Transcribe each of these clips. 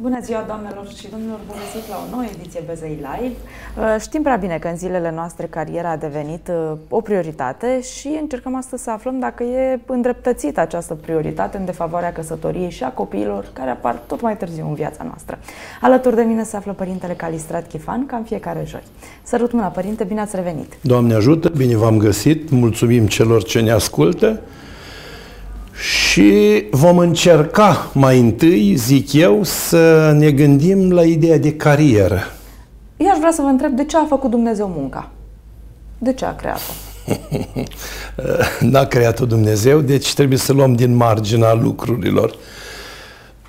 Bună ziua, doamnelor și domnilor! Bun găsit la o nouă ediție Bezei Live. Uh, știm prea bine că în zilele noastre cariera a devenit uh, o prioritate și încercăm astăzi să aflăm dacă e îndreptățită această prioritate în defavoarea căsătoriei și a copiilor care apar tot mai târziu în viața noastră. Alături de mine se află Părintele Calistrat Chifan, ca în fiecare joi. Sărut mâna, Părinte, bine ați revenit! Doamne ajută, bine v-am găsit, mulțumim celor ce ne ascultă și vom încerca mai întâi, zic eu, să ne gândim la ideea de carieră. Eu aș vrea să vă întreb de ce a făcut Dumnezeu munca? De ce a creat-o? N-a creat-o Dumnezeu, deci trebuie să luăm din marginea lucrurilor.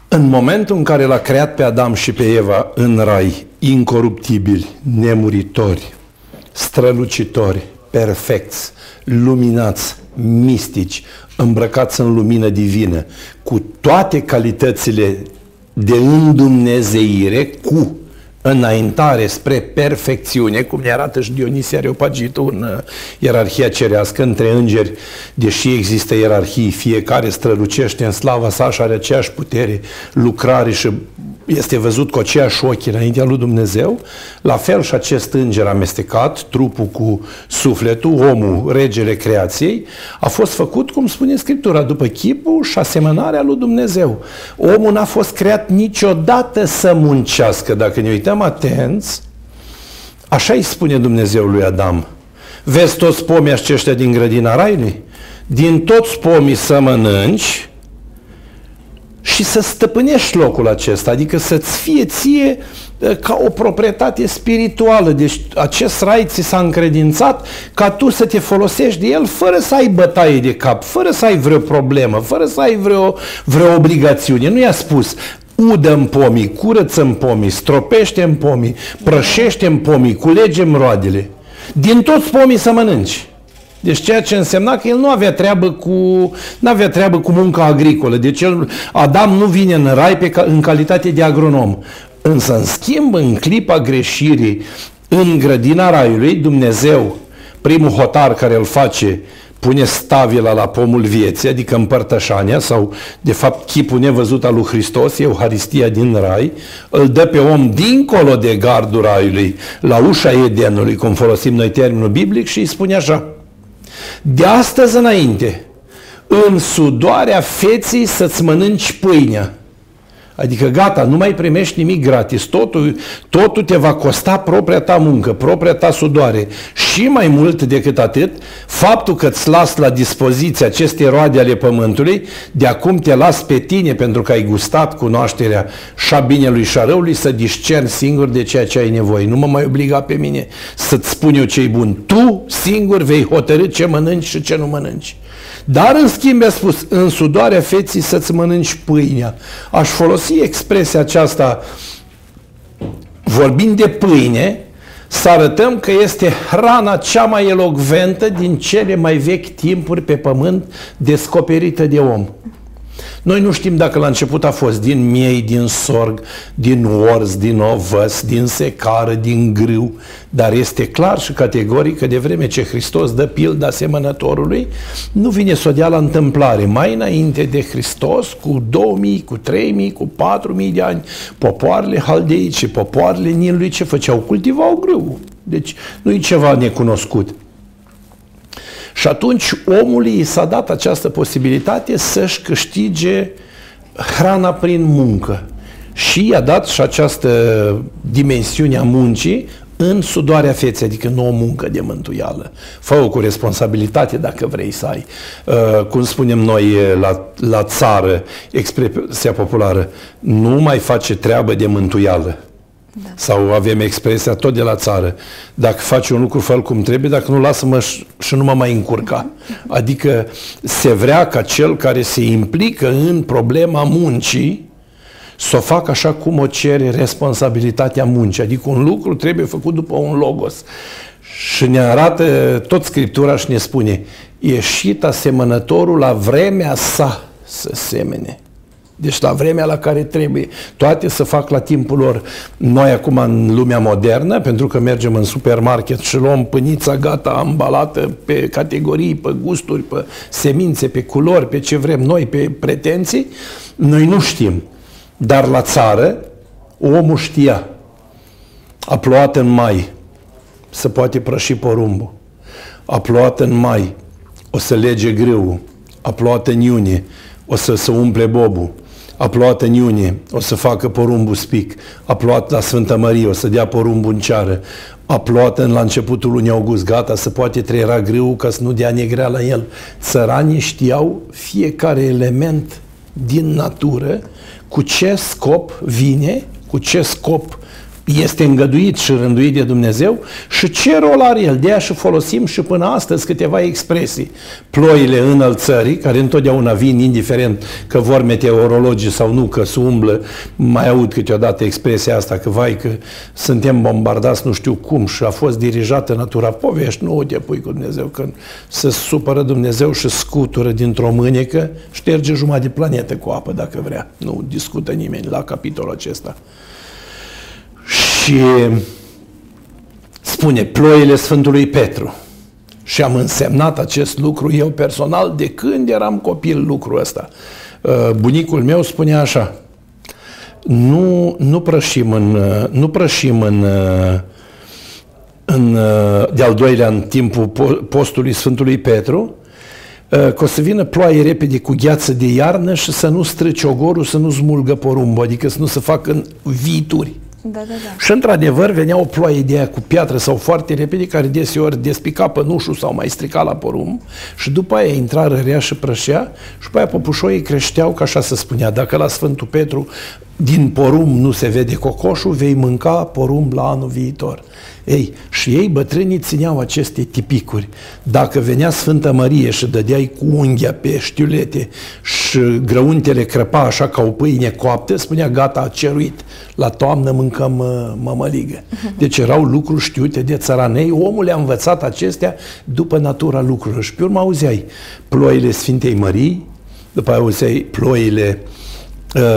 În momentul în care l-a creat pe Adam și pe Eva în rai, incoruptibili, nemuritori, strălucitori, perfecți, luminați, mistici, îmbrăcați în lumină divină, cu toate calitățile de îndumnezeire, cu înaintare spre perfecțiune, cum ne arată și Dionisia Areopagitul în uh, ierarhia cerească între îngeri, deși există ierarhii, fiecare strălucește în slava sa și are aceeași putere, lucrare și este văzut cu aceeași ochi înaintea lui Dumnezeu, la fel și acest înger amestecat, trupul cu sufletul, omul, regele creației, a fost făcut, cum spune Scriptura, după chipul și asemănarea lui Dumnezeu. Omul n-a fost creat niciodată să muncească. Dacă ne uităm atenți, așa îi spune Dumnezeu lui Adam. Vezi toți pomii aceștia din grădina Raiului? Din toți pomii să mănânci, și să stăpânești locul acesta, adică să-ți fie ție ca o proprietate spirituală. Deci acest rai ți s-a încredințat ca tu să te folosești de el fără să ai bătaie de cap, fără să ai vreo problemă, fără să ai vreo, vreo obligațiune. Nu i-a spus, udă în pomii, curăță în pomii, stropește în pomii, prășește în pomii, culegem roadele. Din toți pomii să mănânci. Deci ceea ce însemna că el nu avea treabă cu, nu avea treabă cu munca agricolă. Deci el, Adam nu vine în rai pe, în calitate de agronom. Însă, în schimb, în clipa greșirii, în grădina raiului, Dumnezeu, primul hotar care îl face, pune stavila la pomul vieții, adică împărtășania sau, de fapt, chipul nevăzut al lui Hristos, Euharistia din rai, îl dă pe om dincolo de gardul raiului, la ușa Edenului, cum folosim noi termenul biblic, și îi spune așa – de astăzi înainte, în sudoarea feții să-ți mănânci pâinea. Adică gata, nu mai primești nimic gratis, totul, totul te va costa propria ta muncă, propria ta sudoare. Și mai mult decât atât, faptul că îți las la dispoziție aceste roade ale pământului, de acum te las pe tine pentru că ai gustat cunoașterea și a binelui și a răului să discerni singur de ceea ce ai nevoie. Nu mă mai obliga pe mine să-ți spun eu ce-i bun. Tu singur vei hotărâ ce mănânci și ce nu mănânci. Dar, în schimb, a spus, în sudoarea feții să-ți mănânci pâinea. Aș folosi expresia aceasta, vorbind de pâine, să arătăm că este hrana cea mai elogventă din cele mai vechi timpuri pe pământ descoperită de om. Noi nu știm dacă la început a fost din miei, din sorg, din orz, din ovăs, din secară, din grâu, dar este clar și categoric că de vreme ce Hristos dă pilda asemănătorului, nu vine să o dea la întâmplare. Mai înainte de Hristos, cu 2000, cu 3000, cu 4000 de ani, popoarele haldeice, popoarele Nilului ce făceau? Cultivau grâu. Deci nu e ceva necunoscut. Și atunci omului s-a dat această posibilitate să-și câștige hrana prin muncă. Și i-a dat și această dimensiune a muncii în sudoarea feței, adică nu o muncă de mântuială. Fă-o cu responsabilitate dacă vrei să ai. Uh, cum spunem noi la, la țară, expresia populară, nu mai face treabă de mântuială. Da. Sau avem expresia tot de la țară. Dacă faci un lucru, fă cum trebuie, dacă nu, lasă-mă și nu mă mai încurca. Adică se vrea ca cel care se implică în problema muncii să o facă așa cum o cere responsabilitatea muncii. Adică un lucru trebuie făcut după un logos. Și ne arată tot Scriptura și ne spune ieșit asemănătorul la vremea sa să semene. Deci la vremea la care trebuie. Toate să fac la timpul lor. Noi acum în lumea modernă, pentru că mergem în supermarket și luăm pânița gata, ambalată pe categorii, pe gusturi, pe semințe, pe culori, pe ce vrem noi, pe pretenții, noi nu știm. Dar la țară, Omul știa. A plouat în mai, se poate prăși porumbul. A plouat în mai, o să lege grâu. A plouat în iunie, o să se umple bobul. A plouat în iunie, o să facă porumbul spic. A plouat la Sfânta Marie, o să dea porumbul în ceară. A plouat în la începutul lunii august, gata, să poate trăiera grâu ca să nu dea negrea la el. Țăranii știau fiecare element din natură cu ce scop vine, cu ce scop este îngăduit și rânduit de Dumnezeu și ce rol are el. De aia și folosim și până astăzi câteva expresii. Ploile înălțării, care întotdeauna vin, indiferent că vor meteorologii sau nu, că se umblă, mai aud câteodată expresia asta, că vai că suntem bombardați nu știu cum și a fost dirijată natura. Povești, nu o te pui cu Dumnezeu, că se supără Dumnezeu și scutură dintr-o mânecă, șterge jumătate de planetă cu apă dacă vrea. Nu discută nimeni la capitolul acesta. Și spune ploile Sfântului Petru. Și am însemnat acest lucru eu personal de când eram copil lucrul ăsta. Uh, bunicul meu spunea așa, nu, nu prășim în, nu prășim în, în de-al doilea în timpul postului Sfântului Petru, uh, că o să vină ploaie repede cu gheață de iarnă și să nu strici ogorul, să nu smulgă porumbul, adică să nu se facă viituri. Da, da, da. Și într-adevăr venea o ploaie de aia cu piatră sau foarte repede, care deseori despica pănușul sau mai strica la porum și după aia intra rărea și prășea și după aia popușoii creșteau, ca așa se spunea, dacă la Sfântul Petru din porum nu se vede cocoșul, vei mânca porum la anul viitor. Ei, și ei bătrânii țineau aceste tipicuri. Dacă venea Sfântă Marie și dădeai cu unghia pe știulete și grăuntele crăpa așa ca o pâine coaptă, spunea gata, a ceruit. La toamnă mâncăm uh, mămăligă. Deci erau lucruri știute de țăranei. Omul le-a învățat acestea după natura lucrurilor. Și pe urmă auzeai ploile Sfintei Mării, după aia auzeai ploile uh, Uh,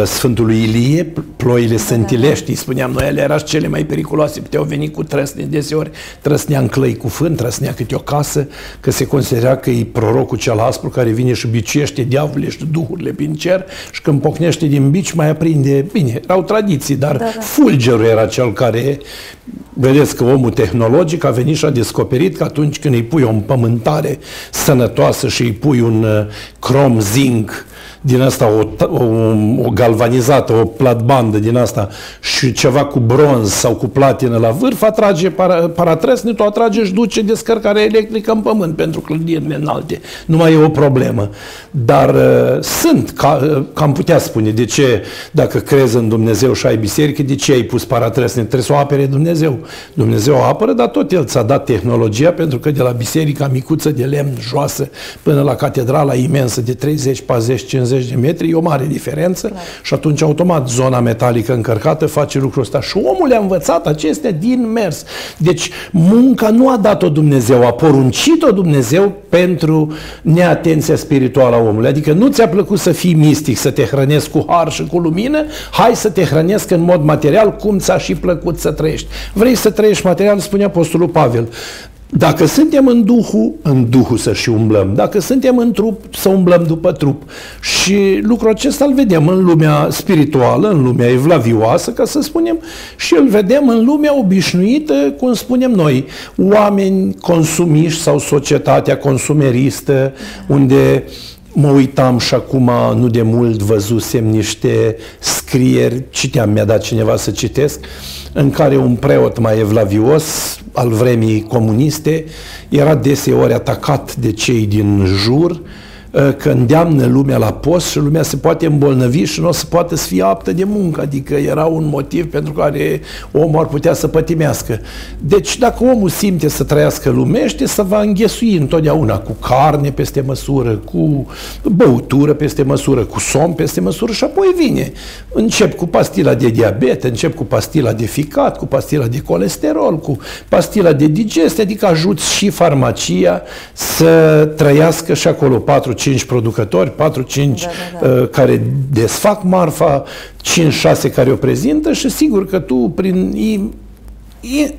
Sfântului Ilie, ploile sântilești, îi spuneam noi, ele erau cele mai periculoase, puteau veni cu trăsne, deseori trăsnea în clăi cu fân, trăsnea câte o casă, că se considera că e prorocul cel aspru care vine și biciuiește diavolele și duhurile prin cer și când pocnește din bici mai aprinde, bine, erau tradiții, dar da, da. fulgerul era cel care, vedeți că omul tehnologic a venit și a descoperit că atunci când îi pui o împământare sănătoasă și îi pui un uh, crom zinc din asta, o, o, o galvanizată, o platbandă din asta și ceva cu bronz sau cu platină la vârf, atrage para, paratresnitul, atrage și duce descărcare electrică în pământ pentru clădirile înalte. Nu mai e o problemă. Dar uh, sunt, ca, uh, am putea spune, de ce, dacă crezi în Dumnezeu și ai biserică, de ce ai pus paratresnit? Trebuie să o apere Dumnezeu. Dumnezeu o apără, dar tot El ți-a dat tehnologia, pentru că de la biserica micuță de lemn joasă până la catedrala imensă de 30, 40, 50 50 de metri, e o mare diferență Clar. și atunci automat zona metalică încărcată face lucrul ăsta. Și omul le-a învățat acestea din mers. Deci munca nu a dat-o Dumnezeu, a poruncit-o Dumnezeu pentru neatenția spirituală a omului. Adică nu ți-a plăcut să fii mistic, să te hrănesc cu har și cu lumină, hai să te hrănesc în mod material cum ți-a și plăcut să trăiești. Vrei să trăiești material, spune Apostolul Pavel. Dacă suntem în Duhul, în Duhul să și umblăm. Dacă suntem în trup, să umblăm după trup. Și lucrul acesta îl vedem în lumea spirituală, în lumea evlavioasă, ca să spunem, și îl vedem în lumea obișnuită, cum spunem noi, oameni consumiști sau societatea consumeristă, unde Mă uitam și acum, nu de mult, văzusem niște scrieri, citeam, mi-a dat cineva să citesc, în care un preot mai evlavios al vremii comuniste era deseori atacat de cei din jur Uh, că îndeamnă lumea la post și lumea se poate îmbolnăvi și nu o să poată să fie aptă de muncă. Adică era un motiv pentru care omul ar putea să pătimească. Deci dacă omul simte să trăiască lumește, să va înghesui întotdeauna cu carne peste măsură, cu băutură peste măsură, cu somn peste măsură și apoi vine. Încep cu pastila de diabet, încep cu pastila de ficat, cu pastila de colesterol, cu pastila de digestie, adică ajuți și farmacia să trăiască și acolo 4 5 producători, 4-5 da, da, da. uh, care desfac marfa, 5-6 care o prezintă și sigur că tu prin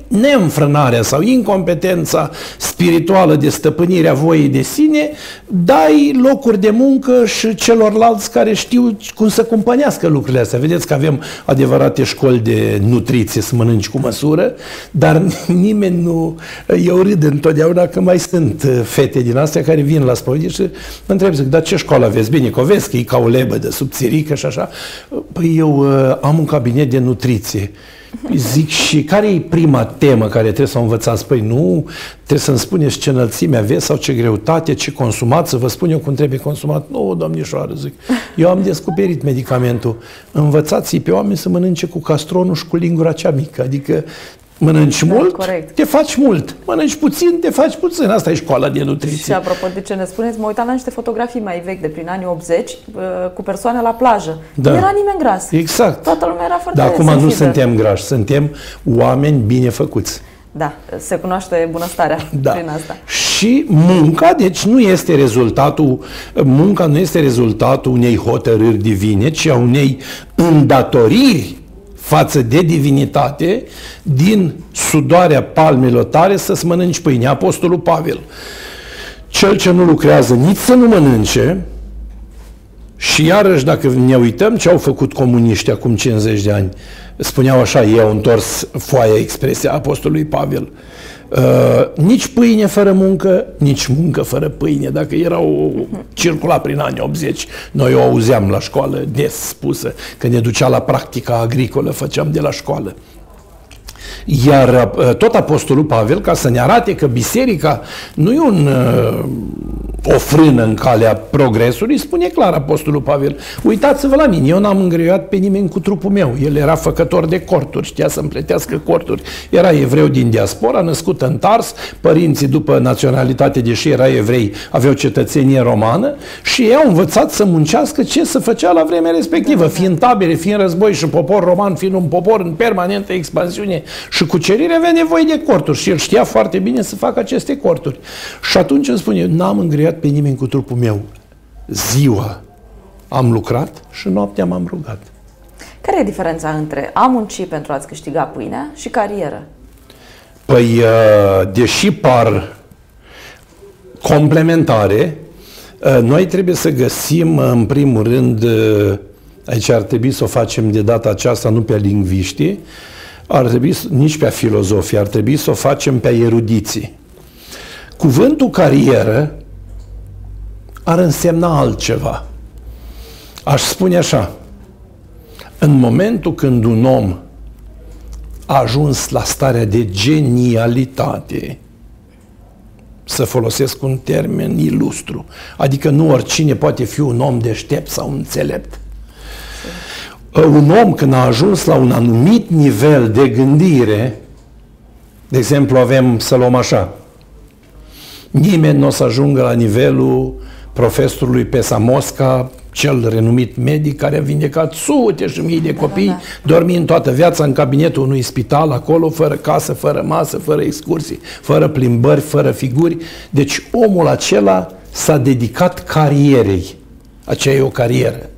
neînfrânarea sau incompetența spirituală de stăpânire a voii de sine, dai locuri de muncă și celorlalți care știu cum să cumpănească lucrurile astea. Vedeți că avem adevărate școli de nutriție, să mănânci cu măsură, dar nimeni nu... Eu râd întotdeauna că mai sunt uh, fete din astea care vin la spovedie și mă întreb, zic, dar ce școală aveți? Bine, că o vezi că e ca o lebă de subțirică și așa. Păi eu uh, am un cabinet de nutriție. Zic, și care e prima temă care trebuie să o învățați? Păi nu, trebuie să-mi spuneți ce înălțime aveți sau ce greutate, ce consumați, să vă spun eu cum trebuie consumat. Nu, domnișoară, zic. Eu am descoperit medicamentul. Învățați pe oameni să mănânce cu castronul și cu lingura cea mică. Adică Mănânci da, mult, corect. te faci mult. Mănânci puțin, te faci puțin. Asta e școala de nutriție. Și apropo de ce ne spuneți, mă uitam la niște fotografii mai vechi de prin anii 80 uh, cu persoane la plajă. Da. Nu era nimeni gras. Exact. Toată lumea era foarte Dar acum sensibil. nu suntem grași, suntem oameni bine făcuți. Da, se cunoaște bunăstarea da. prin asta. Și munca, deci nu este rezultatul, munca nu este rezultatul unei hotărâri divine, ci a unei îndatoriri față de divinitate, din sudoarea palmelor tale să-ți mănânci pâine. Apostolul Pavel. Cel ce nu lucrează nici să nu mănânce, și iarăși, dacă ne uităm ce au făcut comuniștii acum 50 de ani, spuneau așa, ei au întors foaia expresia Apostolului Pavel, Uh, nici pâine fără muncă, nici muncă fără pâine. Dacă erau circula prin anii 80, noi o auzeam la școală des spusă, că ne ducea la practica agricolă, făceam de la școală. Iar uh, tot Apostolul Pavel, ca să ne arate că biserica nu e un, uh, o frână în calea progresului, spune clar Apostolul Pavel, uitați-vă la mine, eu n-am îngreiat pe nimeni cu trupul meu. El era făcător de corturi, știa să împletească corturi. Era evreu din diaspora, născut în Tars, părinții după naționalitate, deși era evrei, aveau cetățenie romană și ei au învățat să muncească ce se făcea la vremea respectivă, fiind tabere, fiind război și popor roman, fiind un popor în permanentă expansiune și cucerire avea nevoie de corturi și el știa foarte bine să facă aceste corturi. Și atunci îmi spune, n-am îngriat pe nimeni cu trupul meu. Ziua am lucrat și noaptea m-am rugat. Care e diferența între a munci pentru a-ți câștiga pâinea și carieră? Păi, uh, deși par complementare, uh, noi trebuie să găsim, în primul rând, uh, aici ar trebui să o facem de data aceasta, nu pe lingviștii, ar trebui, nici pe filozofie, ar trebui să o facem pe erudiții. Cuvântul carieră ar însemna altceva. Aș spune așa, în momentul când un om a ajuns la starea de genialitate, să folosesc un termen ilustru, adică nu oricine poate fi un om deștept sau înțelept, un om când a ajuns la un anumit nivel de gândire, de exemplu avem să luăm așa, nimeni nu o să ajungă la nivelul profesorului Pesa Mosca, cel renumit medic care a vindecat sute și mii de copii, da, da. dormind toată viața în cabinetul unui spital acolo, fără casă, fără masă, fără excursii, fără plimbări, fără figuri. Deci omul acela s-a dedicat carierei. Aceea e o carieră.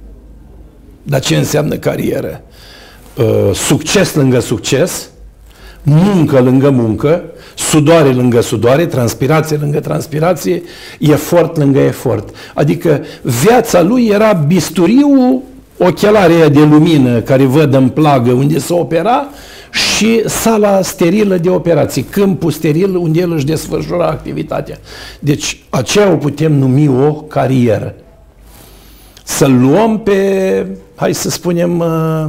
Dar ce înseamnă carieră? Uh, succes lângă succes, muncă lângă muncă, sudoare lângă sudoare, transpirație lângă transpirație, efort lângă efort. Adică viața lui era bisturiul, ochelarea de lumină care văd în plagă unde se opera și sala sterilă de operații, câmpul steril unde el își desfășura activitatea. Deci aceea o putem numi o carieră să luăm pe, hai să spunem, uh,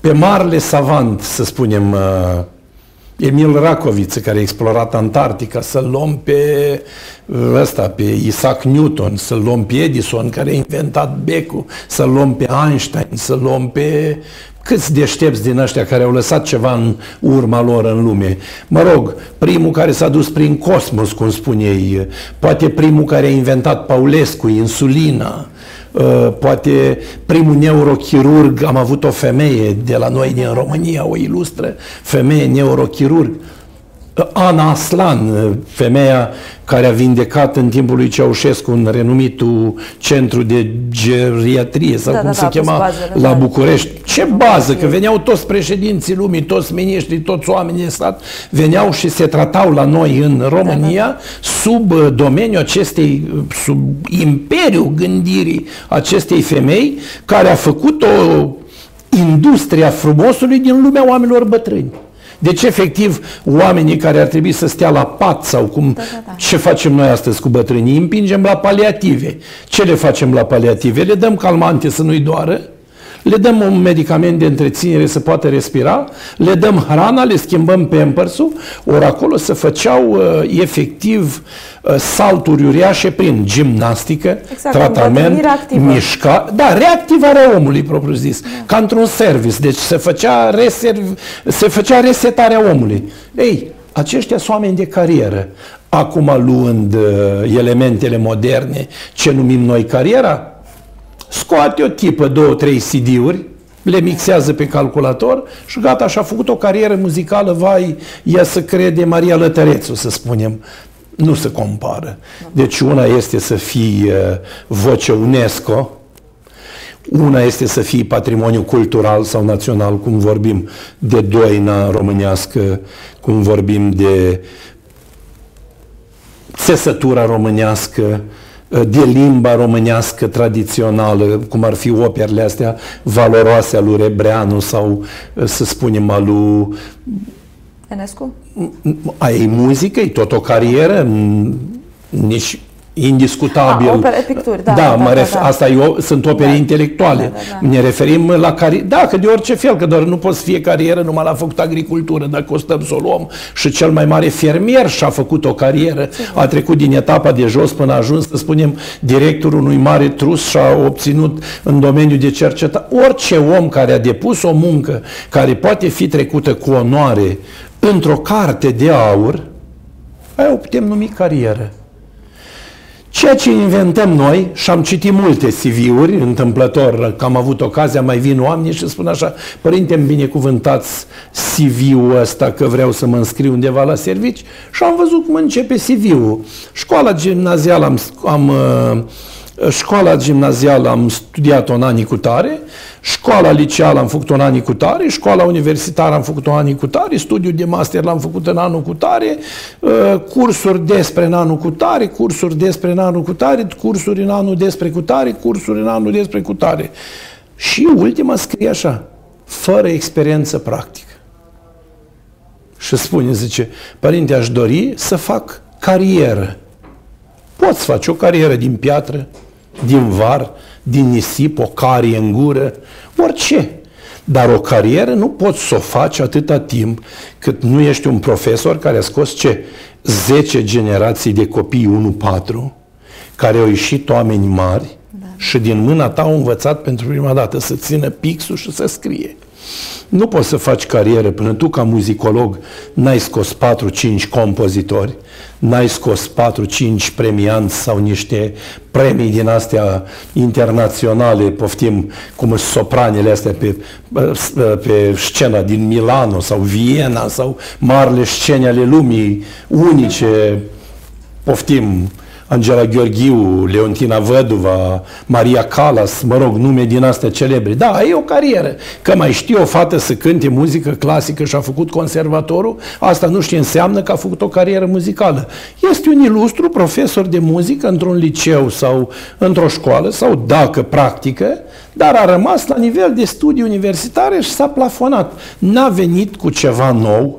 pe marele savant, să spunem, uh, Emil Racoviță, care a explorat Antarctica, să luăm pe uh, ăsta, pe Isaac Newton, să luăm pe Edison, care a inventat becul, să luăm pe Einstein, să luăm pe Câți deștepți din ăștia care au lăsat ceva în urma lor în lume? Mă rog, primul care s-a dus prin cosmos, cum spun ei, poate primul care a inventat Paulescu, insulina, uh, poate primul neurochirurg, am avut o femeie de la noi din România, o ilustră femeie neurochirurg. Ana Aslan, femeia care a vindecat în timpul lui Ceaușescu un renumitul centru de geriatrie sau Da, cum da, se da, chema pus bazele, la da. București. Ce bază? Că veneau toți președinții lumii, toți miniștrii, toți oamenii de stat, veneau și se tratau la noi în România sub uh, domeniul acestei, uh, sub imperiul gândirii acestei femei care a făcut o industria frumosului din lumea oamenilor bătrâni. Deci, efectiv, oamenii care ar trebui să stea la pat sau cum, Da, da, da. ce facem noi astăzi cu bătrânii? Îi împingem la paliative. Ce le facem la paliative? Le dăm calmante să nu-i doară, le dăm un medicament de întreținere să poată respira, le dăm hrana, le schimbăm pampersul, ori acolo se făceau uh, efectiv uh, salturi uriașe prin gimnastică, Exact, tratament, îmbătrânire activă. mișca, da, reactivarea omului, propriu zis, ca într-un service. Deci se făcea, reserv, se făcea resetarea omului. Ei, aceștia sunt oameni de carieră. Acum, luând uh, elementele moderne, ce numim noi cariera, scoate o tipă, două, trei CD-uri, le mixează pe calculator și gata, și-a făcut o carieră muzicală, vai, ea să crede Maria Lătărețu, să spunem. Nu se compară. Deci una este să fii uh, voce UNESCO, una este să fii patrimoniu cultural sau național, cum vorbim de doina românească, cum vorbim de țesătura românească, de limba românească tradițională, cum ar fi operele astea valoroase al lui Rebreanu sau, să spunem, al lui Enescu? a ei muzică, e tot o carieră, n- nici indiscutabil. A, opere, picturi, da, da, da, mă da, ref, da. asta eu, sunt opere Da. intelectuale. Da, da, da. Ne referim la care, da, că de orice fel, că doar nu poți fie carieră numai la făcut agricultură, dacă o stăm să o luăm. Și cel mai mare fermier și-a făcut o carieră, a trecut din etapa de jos până a ajuns, să spunem, directorul unui mare trus și a obținut în domeniul de cercetare. Orice om care a depus o muncă care poate fi trecută cu onoare într-o carte de aur, aia o putem numi carieră. Ceea ce inventăm noi, și am citit multe CV-uri, întâmplător, că am avut ocazia, mai vin oameni și spun așa, părinte, îmi binecuvântați CV-ul ăsta că vreau să mă înscriu undeva la servici și am văzut cum începe CV-ul. Școala gimnazială am, am uh, Școala gimnazială am studiat-o în anii cu tare, școala liceală am făcut-o în anii cu tare, școala universitară am făcut-o în anii cu tare, studiul de master l-am făcut în anul cu tare, uh, cursuri despre în anul cu tare, cursuri despre în anul cu tare, cursuri în anul despre cu tare, cursuri în anul despre cu tare. Și ultima scrie așa, fără experiență practică. Și spune, zice, părinte, aș dori să fac carieră. Poți face o carieră din piatră, din var, din nisip, o carie în gură, orice. Dar o carieră nu poți să o faci atâta timp cât nu ești un profesor care a scos ce? 10 generații de copii 1-4, care au ieșit oameni mari da. și din mâna ta au învățat pentru prima dată să țină pixul și să scrie. Nu poți să faci carieră până tu ca muzicolog n-ai scos 4-5 compozitori, n-ai scos 4-5 premianți sau niște premii din astea internaționale, poftim cum sunt sopranele astea pe, pe scena din Milano sau Viena sau marile scene ale lumii unice, poftim Angela Gheorghiu, Leontina Văduva, Maria Callas, mă rog, nume din astea celebre. Da, e o carieră. Că mai știe o fată să cânte muzică clasică și a făcut conservatorul, asta nu știe înseamnă că a făcut o carieră muzicală. Este un ilustru profesor de muzică într-un liceu sau într-o școală, sau dacă practică, dar a rămas la nivel de studii universitare și s-a plafonat. N-a venit cu ceva nou,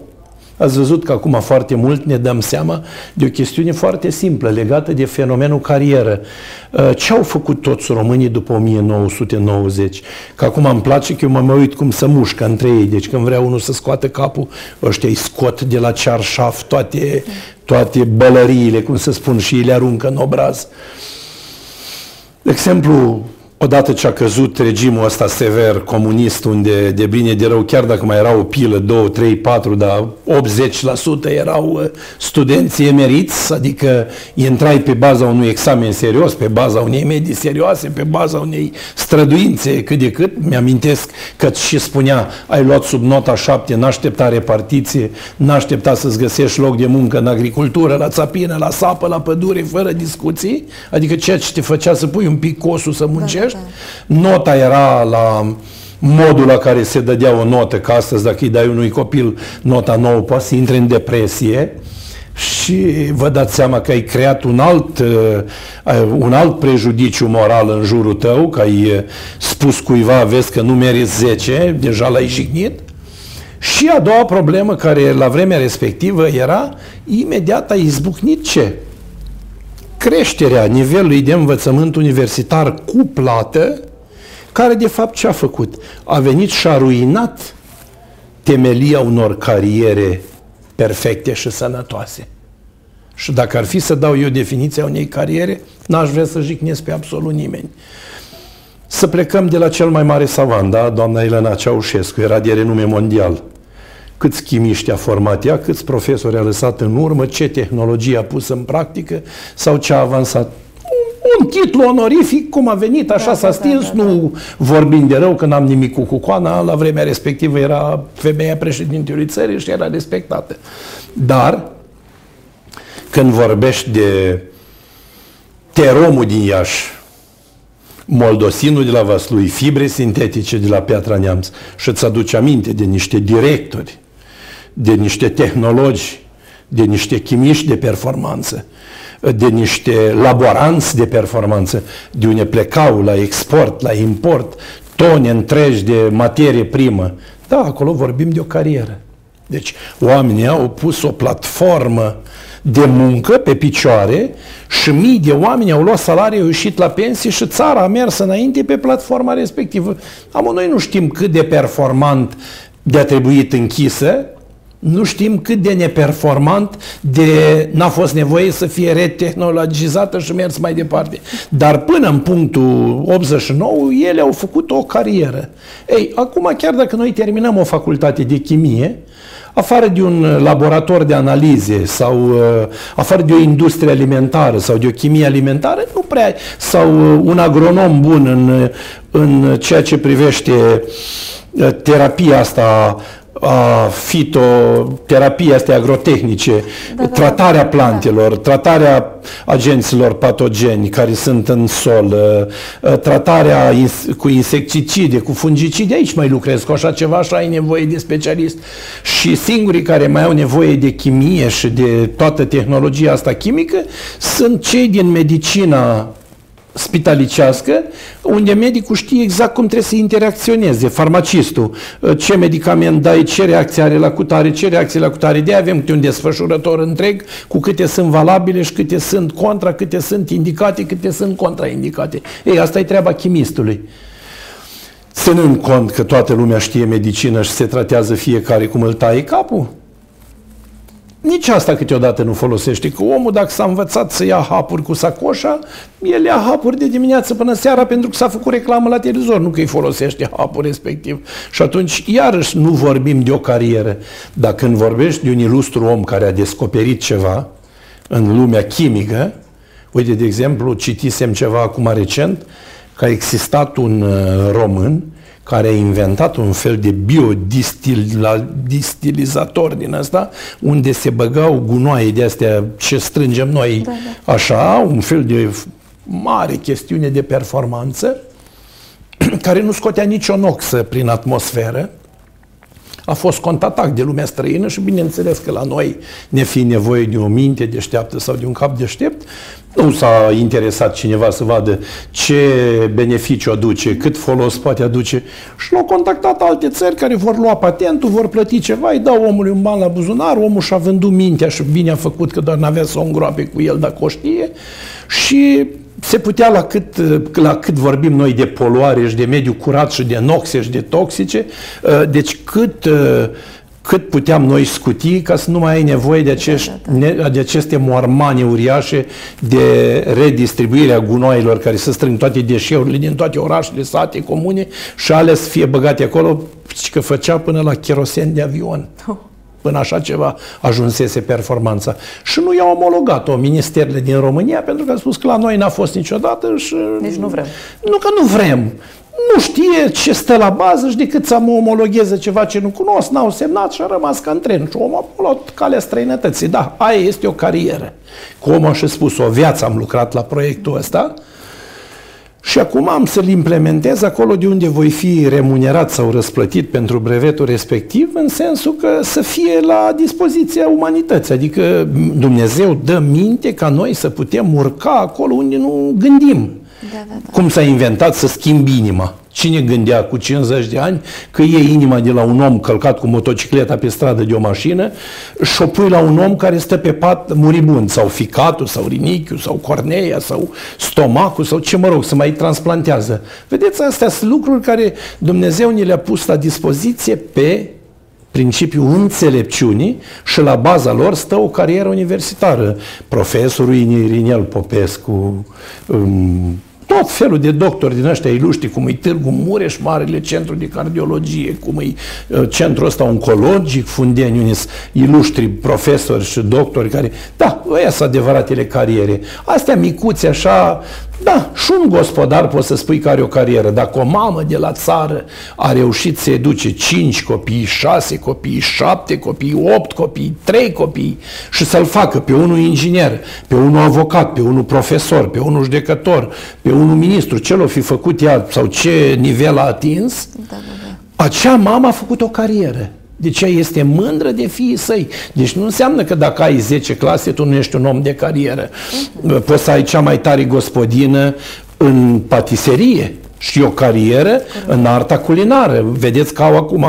Ați văzut că acum foarte mult ne dăm seama de o chestiune foarte simplă legată de fenomenul carieră. Ce au făcut toți românii după 1990? Că acum îmi place că eu mă, mă uit cum să mușcă între ei. Deci când vrea unul să scoată capul, ăștia îi scot de la cearșaf toate, toate bălăriile, cum să spun, și îi le aruncă în obraz. De exemplu, odată ce a căzut regimul ăsta sever comunist, unde de bine de rău, chiar dacă mai era o pilă, 2, 3, 4, dar 80% erau uh, studenții emeriți, adică intrai pe baza unui examen serios, pe baza unei medii serioase, pe baza unei străduințe cât de cât. Mi-amintesc că și spunea, ai luat sub nota 7, n-aștepta repartiție, n-aștepta să-ți găsești loc de muncă în agricultură, la țapină, la sapă, la pădure, fără discuții, adică ceea ce te făcea să pui un pic cosul să muncești, da, da. Nota era la modul la care se dădea o notă, că astăzi dacă îi dai unui copil nota nouă, poate să intre în depresie și vă dați seama că ai creat un alt, uh, un alt prejudiciu moral în jurul tău, că ai uh, spus cuiva, vezi că nu meriți 10, deja l-ai jignit. Și a doua problemă care la vremea respectivă era, imediat a izbucnit ce? Creșterea nivelului de învățământ universitar cu plată, care de fapt ce a făcut? A venit și a ruinat temelia unor cariere perfecte și sănătoase. Și dacă ar fi să dau eu definiția unei cariere, n-aș vrea să jignesc pe absolut nimeni. Să plecăm de la cel mai mare savant, da? Doamna Elena Ceaușescu, era de renume mondial câți chimiști a format ea, câți profesori a lăsat în urmă, ce tehnologie a pus în practică sau ce a avansat un titlu onorific, cum a venit, așa da, s-a da, stins, da, da, da. nu vorbind de rău, că n-am nimic cu Cucoana, la vremea respectivă era femeia președintelui țării și era respectată. Dar, când vorbești de teromul din Iași, moldosinul de la Vaslui, fibre sintetice de la Piatra Neamț și îți aduce aminte de niște directori de niște tehnologi, de niște chimiști de performanță, de niște laboranți de performanță, de unde plecau la export, la import, tone întregi de materie primă. Da, acolo vorbim de o carieră. Deci oamenii au pus o platformă de muncă pe picioare și mii de oameni au luat salarii, au ieșit la pensie și țara a mers înainte pe platforma respectivă. Am noi nu știm cât de performant de-a trebuit închisă, nu știm cât de neperformant de n-a fost nevoie să fie retehnologizată și mers mai departe. Dar până în punctul 89, ele au făcut o carieră. Ei, acum chiar dacă noi terminăm o facultate de chimie, afară de un laborator de analize sau uh, afară de o industrie alimentară sau de o chimie alimentară, nu prea, sau uh, un agronom bun în, în ceea ce privește uh, terapia asta a fitoterapia astea agrotehnice, da, da, tratarea da. plantelor, da. tratarea agenților patogeni care sunt în sol, tratarea cu insecticide, cu fungicide, aici mai lucrez cu așa ceva, așa ai nevoie de specialist. Și singurii care mai au nevoie de chimie și de toată tehnologia asta chimică sunt cei din medicina spitalicească, unde medicul știe exact cum trebuie să interacționeze, farmacistul, ce medicament dai, ce reacție are la cutare, ce reacție la cutare. De avem un desfășurător întreg cu câte sunt valabile și câte sunt contra, câte sunt indicate, câte sunt contraindicate. Ei, asta e treaba chimistului. Ținând cont că toată lumea știe medicină și se tratează fiecare cum îl taie capul, nici asta câteodată nu folosește, că omul dacă s-a învățat să ia hapuri cu sacoșa, el ia hapuri de dimineață până seara pentru că s-a făcut reclamă la televizor, nu că îi folosește hapul respectiv. Și atunci, iarăși, nu vorbim de o carieră, dar când vorbești de un ilustru om care a descoperit ceva în lumea chimică, uite, de exemplu, citisem ceva acum recent, că a existat un uh, român care a inventat un fel de biodistilizator din asta, unde se băgau gunoaie de astea ce strângem noi, da, da. așa, un fel de mare chestiune de performanță, care nu scotea nicio noxă prin atmosferă, a fost contactat de lumea străină și bineînțeles că la noi, ne fi nevoie de o minte deșteaptă sau de un cap deștept, nu s-a interesat cineva să vadă ce beneficiu aduce, cât folos poate aduce. Și l-au contactat alte țări care vor lua patentul, vor plăti ceva, îi dau omului un ban la buzunar, omul și-a vândut mintea și bine a făcut că doar n-avea să o îngroape cu el dacă o știe. Și se putea la cât, la cât vorbim noi de poluare și de mediu curat și de noxe și de toxice, deci cât cât puteam noi scuti ca să nu mai ai nevoie de, acești, da, da, da. de aceste mormane uriașe de redistribuire a gunoaielor care să strâng toate deșeurile din toate orașele, sate, comune și ales fie băgate acolo, și că făcea până la cherosen de avion. Oh. Până așa ceva ajunsese performanța. Și nu i-au omologat-o ministerele din România pentru că a spus că la noi n-a fost niciodată și... Deci nu vrem. Nu că nu vrem nu știe ce stă la bază și decât să mă omologheze ceva ce nu cunosc, n-au semnat și a rămas ca în tren. Și omul a luat calea străinătății. Da, aia este o carieră. Cu omul și spus, o viață am lucrat la proiectul ăsta și acum am să-l implementez acolo de unde voi fi remunerat sau răsplătit pentru brevetul respectiv, în sensul că să fie la dispoziția umanității. Adică Dumnezeu dă minte ca noi să putem urca acolo unde nu gândim. Da, da, da. Cum s-a inventat să schimbi inima? Cine gândea cu 50 de ani că e inima de la un om călcat cu motocicleta pe stradă de o mașină și o pui la un om care stă pe pat muribund, sau ficatul, sau rinichiul, sau corneia, sau stomacul, sau ce mă rog, să mai transplantează. Vedeți, astea sunt lucruri care Dumnezeu ne le-a pus la dispoziție pe principiul înțelepciunii și la baza lor stă o carieră universitară. Profesorul Irinel Popescu, um, tot felul de doctori din ăștia iluștri, cum e Târgu Mureș, Marele Centru de Cardiologie, cum e uh, centrul ăsta oncologic, Fundeni, unii iluștri profesori și doctori care, da, ăia sunt adevăratele cariere. Astea micuți așa, da, și un gospodar poți să spui că are o carieră. Dacă o mamă de la țară a reușit să educe 5 copii, 6 copii, 7 copii, 8 copii, 3 copii și să-l facă pe unul inginer, pe unul avocat, pe unul profesor, pe unul judecător, pe unul ministru, ce l-o fi făcut ea sau ce nivel a atins, da, da, da. acea mamă a făcut o carieră. Deci ea este mândră de fiii săi. Deci nu înseamnă că dacă ai 10 clase, tu nu ești un om de carieră. Uh-huh. Poți să ai cea mai tare gospodină în patiserie și o carieră uh-huh. în arta culinară. Vedeți că au acum,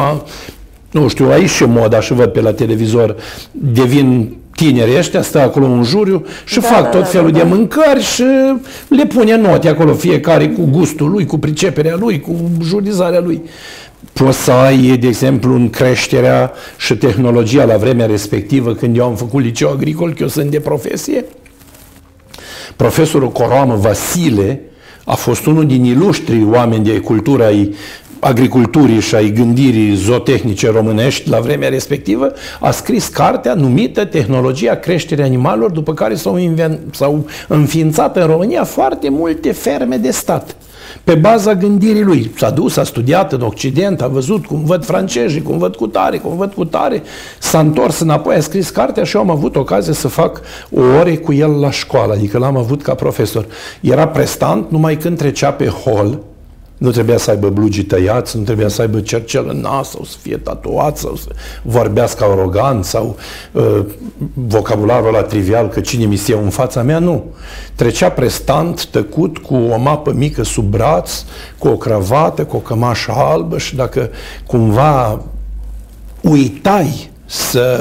nu știu, aici și moda și văd pe la televizor, devin tineri ăștia, stă acolo un juriu și da, fac da, tot da, felul da, de da. mâncări și le pune note acolo, fiecare cu gustul lui, cu priceperea lui, cu jurizarea lui poți să ai, de exemplu, în creșterea și tehnologia la vremea respectivă, când eu am făcut liceu agricol, că eu sunt de profesie, profesorul Coroamă Vasile a fost unul din ilustrii oameni de cultură ai agriculturii și ai gândirii zootehnice românești la vremea respectivă, a scris cartea numită Tehnologia creșterii animalelor, după care s-au, invent, s-au înființat în România foarte multe ferme de stat pe baza gândirii lui. S-a dus, a studiat în Occident, a văzut cum văd francezii, cum văd cu tare, cum văd cu tare, s-a întors înapoi, a scris cartea și eu am avut ocazie să fac o ore cu el la școală, adică l-am avut ca profesor. Era prestant numai când trecea pe hol, nu trebuia să aibă blugii tăiați, nu trebuia să aibă cercel în nas sau să fie tatuat sau să vorbească arogant sau uh, vocabularul ăla trivial că cine mi se în fața mea, nu. Trecea prestant, tăcut, cu o mapă mică sub braț, cu o cravată, cu o cămașă albă și dacă cumva uitai să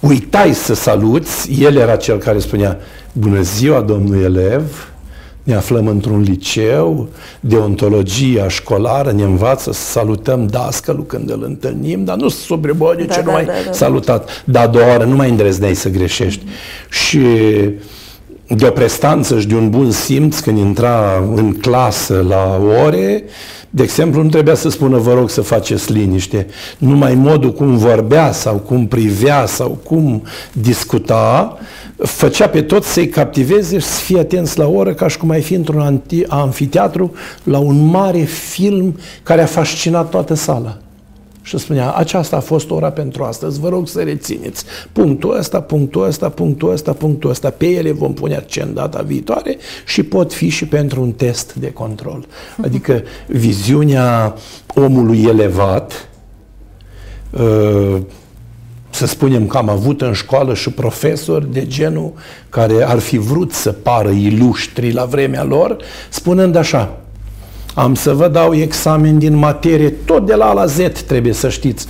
uitai să saluți, el era cel care spunea Bună ziua, domnul elev, ne aflăm într-un liceu, deontologia școlară ne învață să salutăm dascălul când îl întâlnim, dar nu sobre bode da, ce da, nu mai da, da, salutat. Dar a doua oară nu mai îndrăzneai să greșești. Mm-hmm. Și de o prestanță și de un bun simț când intra în clasă la ore, de exemplu, nu trebuia să spună, vă rog să faceți liniște. Numai modul cum vorbea sau cum privea sau cum discuta, făcea pe toți să-i captiveze și să fie atenți la oră ca și cum ai fi într-un anfiteatru la un mare film care a fascinat toată sala. Și spunea, aceasta a fost ora pentru astăzi, vă rog să rețineți. Punctul ăsta, punctul ăsta, punctul ăsta, punctul ăsta, pe ele vom pune accent data viitoare și pot fi și pentru un test de control. Adică viziunea omului elevat, uh, să spunem că am avut în școală și profesori de genul care ar fi vrut să pară iluștri la vremea lor, spunând așa, am să vă dau examen din materie, tot de la A la Z trebuie să știți.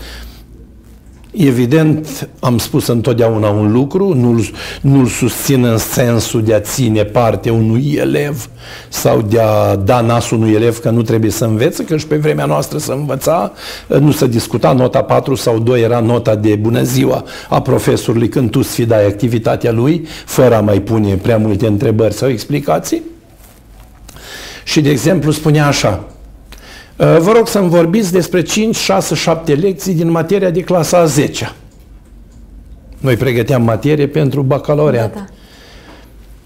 Evident, am spus întotdeauna un lucru, nu-l, nu-l susțin în sensul de a ține parte unui elev sau de a da nasul unui elev că nu trebuie să învețe, că și pe vremea noastră să învăța, nu se discuta, nota 4 sau 2 era nota de bună ziua a profesorului când tu sfidai activitatea lui, fără a mai pune prea multe întrebări sau explicații. Și, de exemplu, spunea așa, Uh, vă rog să-mi vorbiți despre 5, 6, 7 lecții din materia de clasa a 10 Noi pregăteam materie pentru bacalaureat. Da,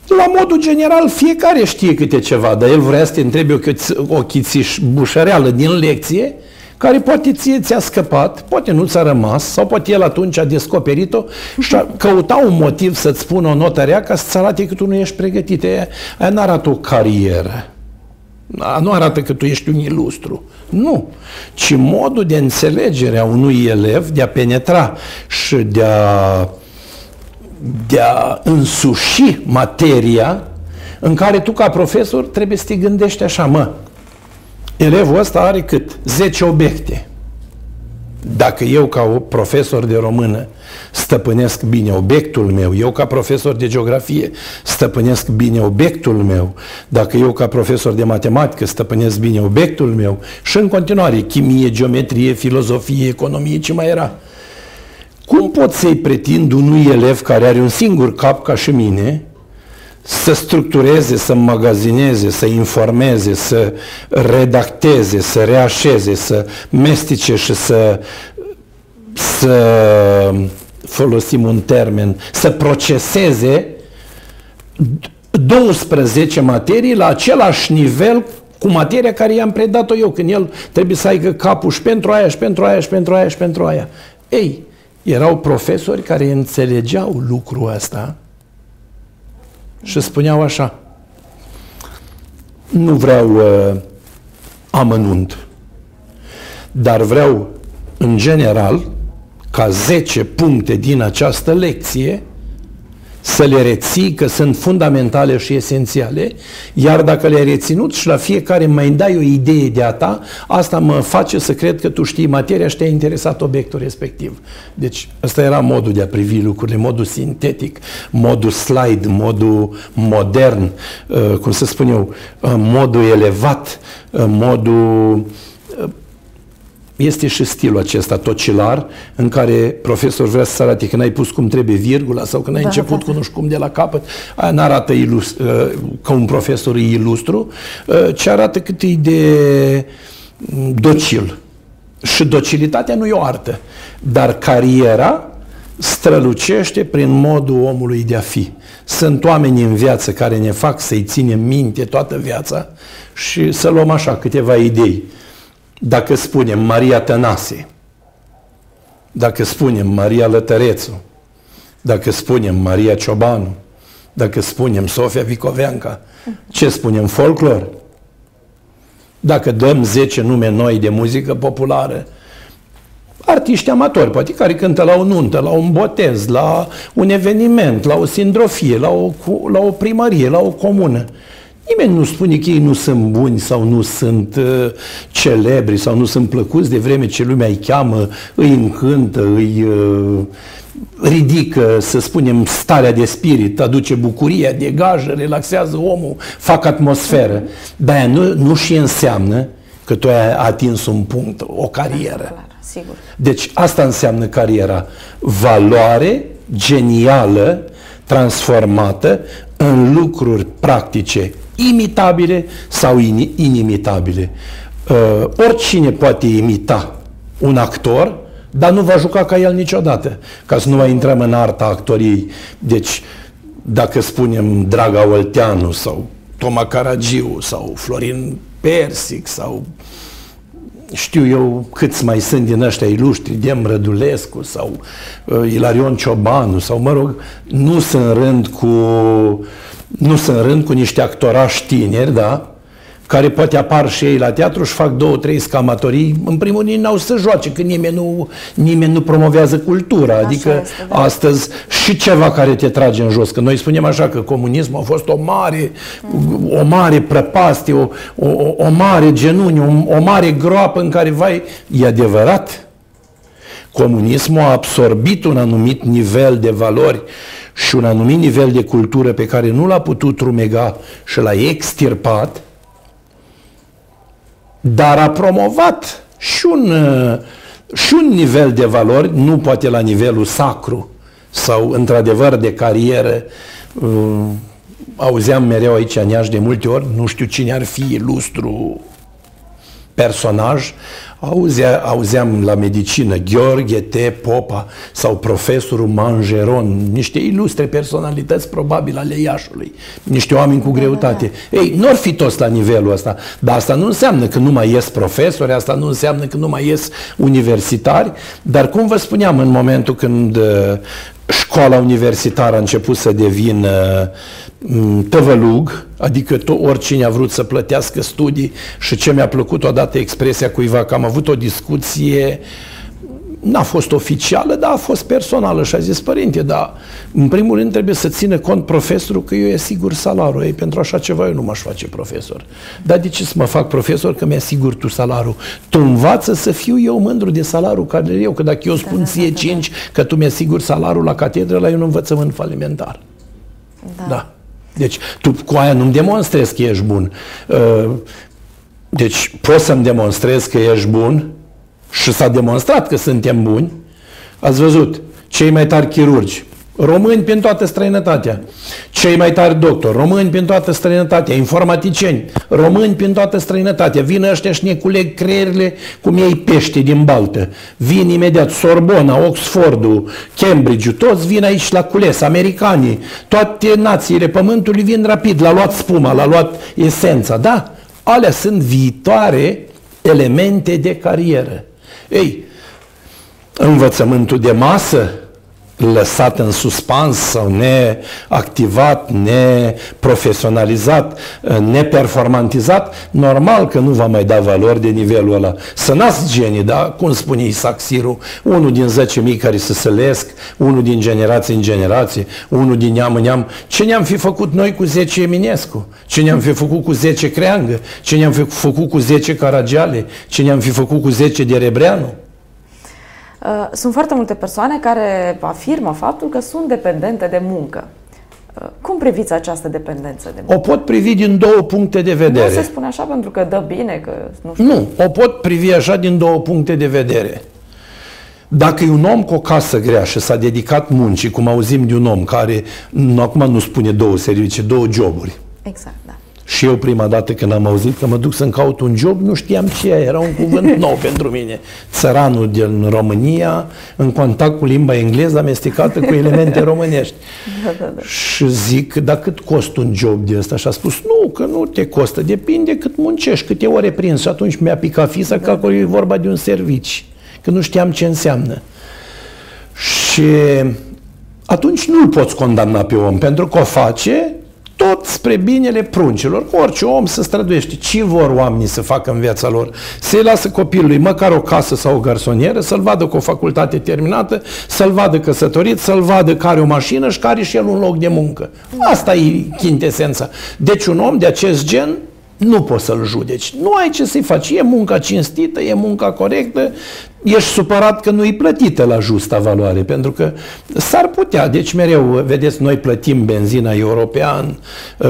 da. La modul general, fiecare știe câte ceva, dar el vrea să te întrebe o, o chițiș bușăreală din lecție, care poate ție ți-a scăpat, poate nu ți-a rămas, sau poate el atunci a descoperit-o și a căuta un motiv să-ți spună o notă rea ca să-ți arate că tu nu ești pregătit. Aia nu arată o carieră. Nu arată că tu ești un ilustru. Nu. Ci modul de înțelegere a unui elev, de a penetra și de a, de a însuși materia în care tu ca profesor trebuie să te gândești așa, mă, elevul ăsta are cât? 10 obiecte. Dacă eu ca profesor de română stăpânesc bine obiectul meu, eu ca profesor de geografie stăpânesc bine obiectul meu, dacă eu ca profesor de matematică stăpânesc bine obiectul meu și în continuare chimie, geometrie, filozofie, economie, ce mai era. Cum pot să-i pretind unui elev care are un singur cap ca și mine să structureze, să magazineze, să informeze, să redacteze, să reașeze, să mestice și să, să folosim un termen, să proceseze 12 materii la același nivel cu materia care i-am predat-o eu, când el trebuie să aibă capul și pentru aia, și pentru aia, și pentru aia, și pentru aia. Ei, erau profesori care înțelegeau lucrul ăsta și spuneau așa, nu vreau uh, amănunt, dar vreau, în general, ca 10 puncte din această lecție să le reții că sunt fundamentale și esențiale, iar dacă le-ai reținut și la fiecare mai dai o idee de a ta, asta mă face să cred că tu știi materia și te-a interesat obiectul respectiv. Deci ăsta era modul de a privi lucrurile, modul sintetic, modul slide, modul modern, uh, cum să spun eu, uh, modul elevat, uh, modul este și stilul acesta tocilar în care profesor vrea să arate că n-ai pus cum trebuie virgula sau că n-ai da, început da, cu nu știu cum de la capăt. Aia n-arată ilust, uh, ca un profesor ilustru, uh, ci arată cât e de mm, docil. Și docilitatea nu e o artă, dar cariera strălucește prin modul omului de a fi. Sunt oameni în viață care ne fac să-i ținem minte toată viața și să luăm așa câteva idei dacă spunem Maria Tănase, dacă spunem Maria Lătărețu, dacă spunem Maria Ciobanu, dacă spunem Sofia Vicoveanca, ce spunem? Folclor. Dacă dăm 10 nume noi de muzică populară, artiști amatori, poate care cântă la o nuntă, la un botez, la un eveniment, la o sindrofie, la o, la o primărie, la o comună. Nimeni nu spune că ei nu sunt buni sau nu sunt uh, celebri sau nu sunt plăcuți de vreme ce lumea îi cheamă, îi încântă, îi uh, ridică, să spunem, starea de spirit, aduce bucuria, degajă, relaxează omul, fac atmosferă. Dar aia nu, nu și înseamnă că tu ai atins un punct, o carieră. Clar, sigur. Deci asta înseamnă cariera. Valoare genială, transformată în lucruri practice imitabile sau in, inimitabile. Uh, oricine poate imita un actor, dar nu va juca ca el niciodată, ca să nu mai intrăm în arta actoriei. Deci, dacă spunem Draga Olteanu sau Toma Caragiu sau Florin Persic sau știu eu câți mai sunt din ăștia ilustri, Dem Rădulescu sau uh, Ilarion Ciobanu sau, mă rog, nu sunt rând cu nu sunt rând cu niște actorași tineri, da? Care poate apar și ei la teatru și fac două, trei scamatorii, în primul rând n-au să joace, că nimeni nu, nimeni nu promovează cultura, așa adică este, da. astăzi și ceva care te trage în jos, că noi spunem așa că comunismul a fost o mare, mm. o mare prăpastie, o, o, o mare genuni, o, o mare groapă în care, vai, e adevărat, Comunismul a absorbit un anumit nivel de valori și un anumit nivel de cultură pe care nu l-a putut rumega și l-a extirpat, dar a promovat și un, și un nivel de valori, nu poate la nivelul sacru sau într-adevăr de carieră, uh, auzeam mereu aici în Iași de multe ori, nu știu cine ar fi ilustru personaj, auzea, auzeam la medicină Gheorghe T. Popa sau profesorul Mangeron, niște ilustre personalități probabil ale Iașului, niște oameni cu greutate. Da, da. Ei, nu ar fi toți la nivelul ăsta, dar asta nu înseamnă că nu mai ies profesori, asta nu înseamnă că nu mai ies universitari, dar cum vă spuneam, în momentul când uh, școala universitară a început să devină mm, tăvălug, adică tot, oricine a vrut să plătească studii și ce mi-a plăcut odată expresia cuiva că am avut o discuție uh, n-a fost oficială, dar a fost personală și a zis, părinte, dar în primul rând trebuie să țină cont profesorul că eu e sigur salariul. Ei, pentru așa ceva eu nu m-aș face profesor. Dar de ce să mă fac profesor că mi-e sigur tu salariul? Tu învață să fiu eu mândru de salariul care eu, că dacă eu spun da, ție da, 5 da. că tu mi-e sigur salariul la catedră, la un învățământ falimentar. Da. da. Deci tu cu aia nu-mi demonstrezi că ești bun. Uh, deci poți să-mi demonstrezi că ești bun, și s-a demonstrat că suntem buni, ați văzut, cei mai tari chirurgi, români prin toată străinătatea, cei mai tari doctori, români prin toată străinătatea, informaticieni, români prin toată străinătatea, vin ăștia și ne culeg creierile cum ei pește din baltă, vin imediat Sorbona, Oxfordul, Cambridge, toți vin aici la cules, americanii, toate națiile pământului vin rapid, l-a luat spuma, l-a luat esența, da? Alea sunt viitoare elemente de carieră. Ei, învățământul de masă lăsat în suspans sau neactivat, neprofesionalizat, neperformantizat, normal că nu va mai da valori de nivelul ăla. Să nasc genii, da? Cum spune Isaac Siru, unul din 10.000 care se sălesc, unul din generație în generație, unul din neam în neam. Ce ne-am fi făcut noi cu 10 Eminescu? Ce ne-am fi făcut cu 10 Creangă? Ce ne-am fi făcut cu 10 Caragiale? Ce ne-am fi făcut cu 10 de Rebreanu? Uh, sunt foarte multe persoane care afirmă faptul că sunt dependente de muncă. Uh, cum priviți această dependență de muncă? O pot privi din două puncte de vedere. Nu se spune așa pentru că dă bine, că nu știu. Nu, o pot privi așa din două puncte de vedere. Dacă e un om cu o casă grea și s-a dedicat muncii, cum auzim de un om care, acum nu spune două servicii, două joburi. Exact, da. Și eu prima dată când am auzit că mă duc să-mi caut un job, nu știam ce era un cuvânt nou pentru mine. Țăranul din România, în contact cu limba engleză amestecată cu elemente românești. Da, da, da. Și zic, dar cât costă un job de ăsta? Și a spus, nu, că nu te costă, depinde cât muncești, câte ore prins. Și atunci mi-a picat fisa că acolo e vorba de un servici, că nu știam ce înseamnă. Și atunci nu-l poți condamna pe om, pentru că o face tot spre binele pruncilor. Orice om se străduiește. Ce vor oamenii să facă în viața lor? Să-i lasă copilului măcar o casă sau o garsonieră, să-l vadă cu o facultate terminată, să-l vadă căsătorit, să-l vadă că are o mașină și care și el un loc de muncă. Asta e chintesența. Deci un om de acest gen nu poți să-l judeci. Nu ai ce să-i faci. E munca cinstită, e munca corectă, ești supărat că nu-i plătită la justa valoare, pentru că s-ar putea. Deci mereu, vedeți, noi plătim benzina european,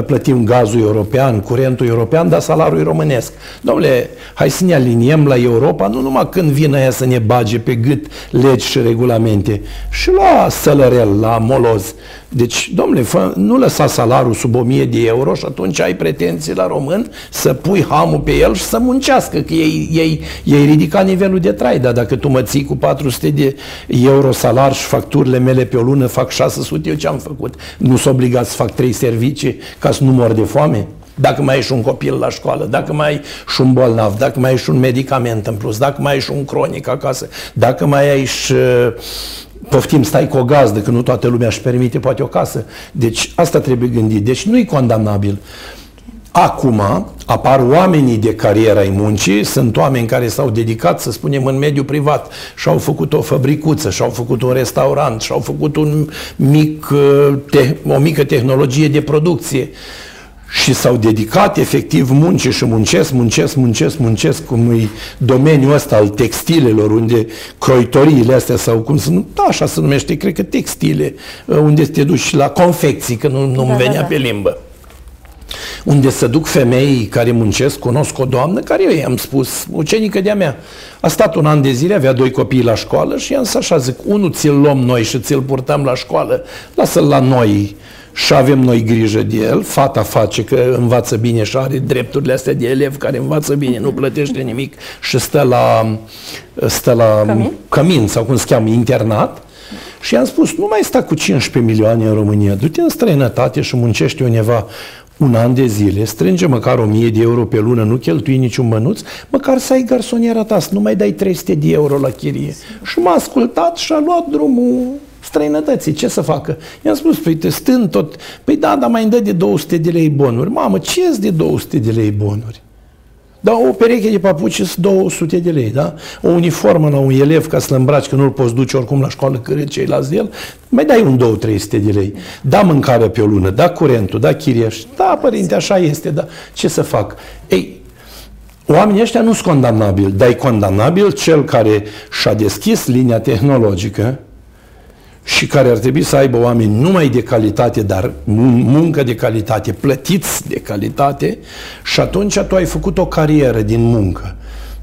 plătim gazul european, curentul european, dar salariul e românesc. Domnule, hai să ne aliniem la Europa, nu numai când vine aia să ne bage pe gât legi și regulamente, și la sălărel, la moloz. Deci, domnule, fă, nu lăsa salariul sub 1000 de euro și atunci ai pretenții la român să pui hamul pe el și să muncească, că ei, ei, ei ridica nivelul de trai, dar dacă tu mă ții cu 400 de euro salar și facturile mele pe o lună fac 600, eu ce am făcut? Nu s obligat să fac trei servicii ca să nu mor de foame? Dacă mai ai și un copil la școală, dacă mai ai și un bolnav, dacă mai ai și un medicament în plus, dacă mai ai și un cronic acasă, dacă mai ai și poftim, stai cu o gazdă, că nu toată lumea își permite poate o casă. Deci asta trebuie gândit. Deci nu e condamnabil. Acum apar oamenii de cariera ai muncii, sunt oameni care s-au dedicat, să spunem, în mediul privat. Și au făcut o fabricuță, și au făcut un restaurant, și au făcut un mic, uh, te- o mică tehnologie de producție. Și s-au dedicat efectiv muncii și muncesc, muncesc, muncesc, muncesc, cum e domeniul ăsta al textilelor, unde croitoriile astea sau cum să nu, da, așa se numește, cred că textile, unde te duci la confecții, că nu, nu-mi da, venea da, da. pe limbă unde se duc femei care muncesc, cunosc o doamnă care eu i-am spus, ucenică de-a mea, a stat un an de zile, avea doi copii la școală și i-am zis așa, zic, unul ți-l luăm noi și ți-l purtăm la școală, lasă-l la noi și avem noi grijă de el, fata face că învață bine și are drepturile astea de elev care învață bine, nu plătește nimic și stă la, stă la cămin? cămin sau cum se cheamă, internat, și i-am spus, nu mai sta cu 15 milioane în România, du-te în străinătate și muncește undeva un an de zile, strânge măcar 1000 de euro pe lună, nu cheltui niciun mănuț, măcar să ai garsoniera ta, să nu mai dai 300 de euro la chirie. Și m-a ascultat și a luat drumul străinătății. Ce să facă? I-am spus, păi te stând tot, păi da, dar mai îmi dă de 200 de lei bonuri. Mamă, ce de 200 de lei bonuri? Da, o pereche de papuci sunt 200 de lei, da? O uniformă la un elev ca să-l îmbraci, că nu-l poți duce oricum la școală cât ceilalți de el, mai dai un 2-300 de lei. Da mâncare pe o lună, da curentul, da chiriaș. Da, părinte, așa este, da. Ce să fac? Ei, Oamenii ăștia nu sunt condamnabili, dar e condamnabil cel care și-a deschis linia tehnologică și care ar trebui să aibă oameni numai de calitate, dar muncă de calitate, plătiți de calitate și atunci tu ai făcut o carieră din muncă.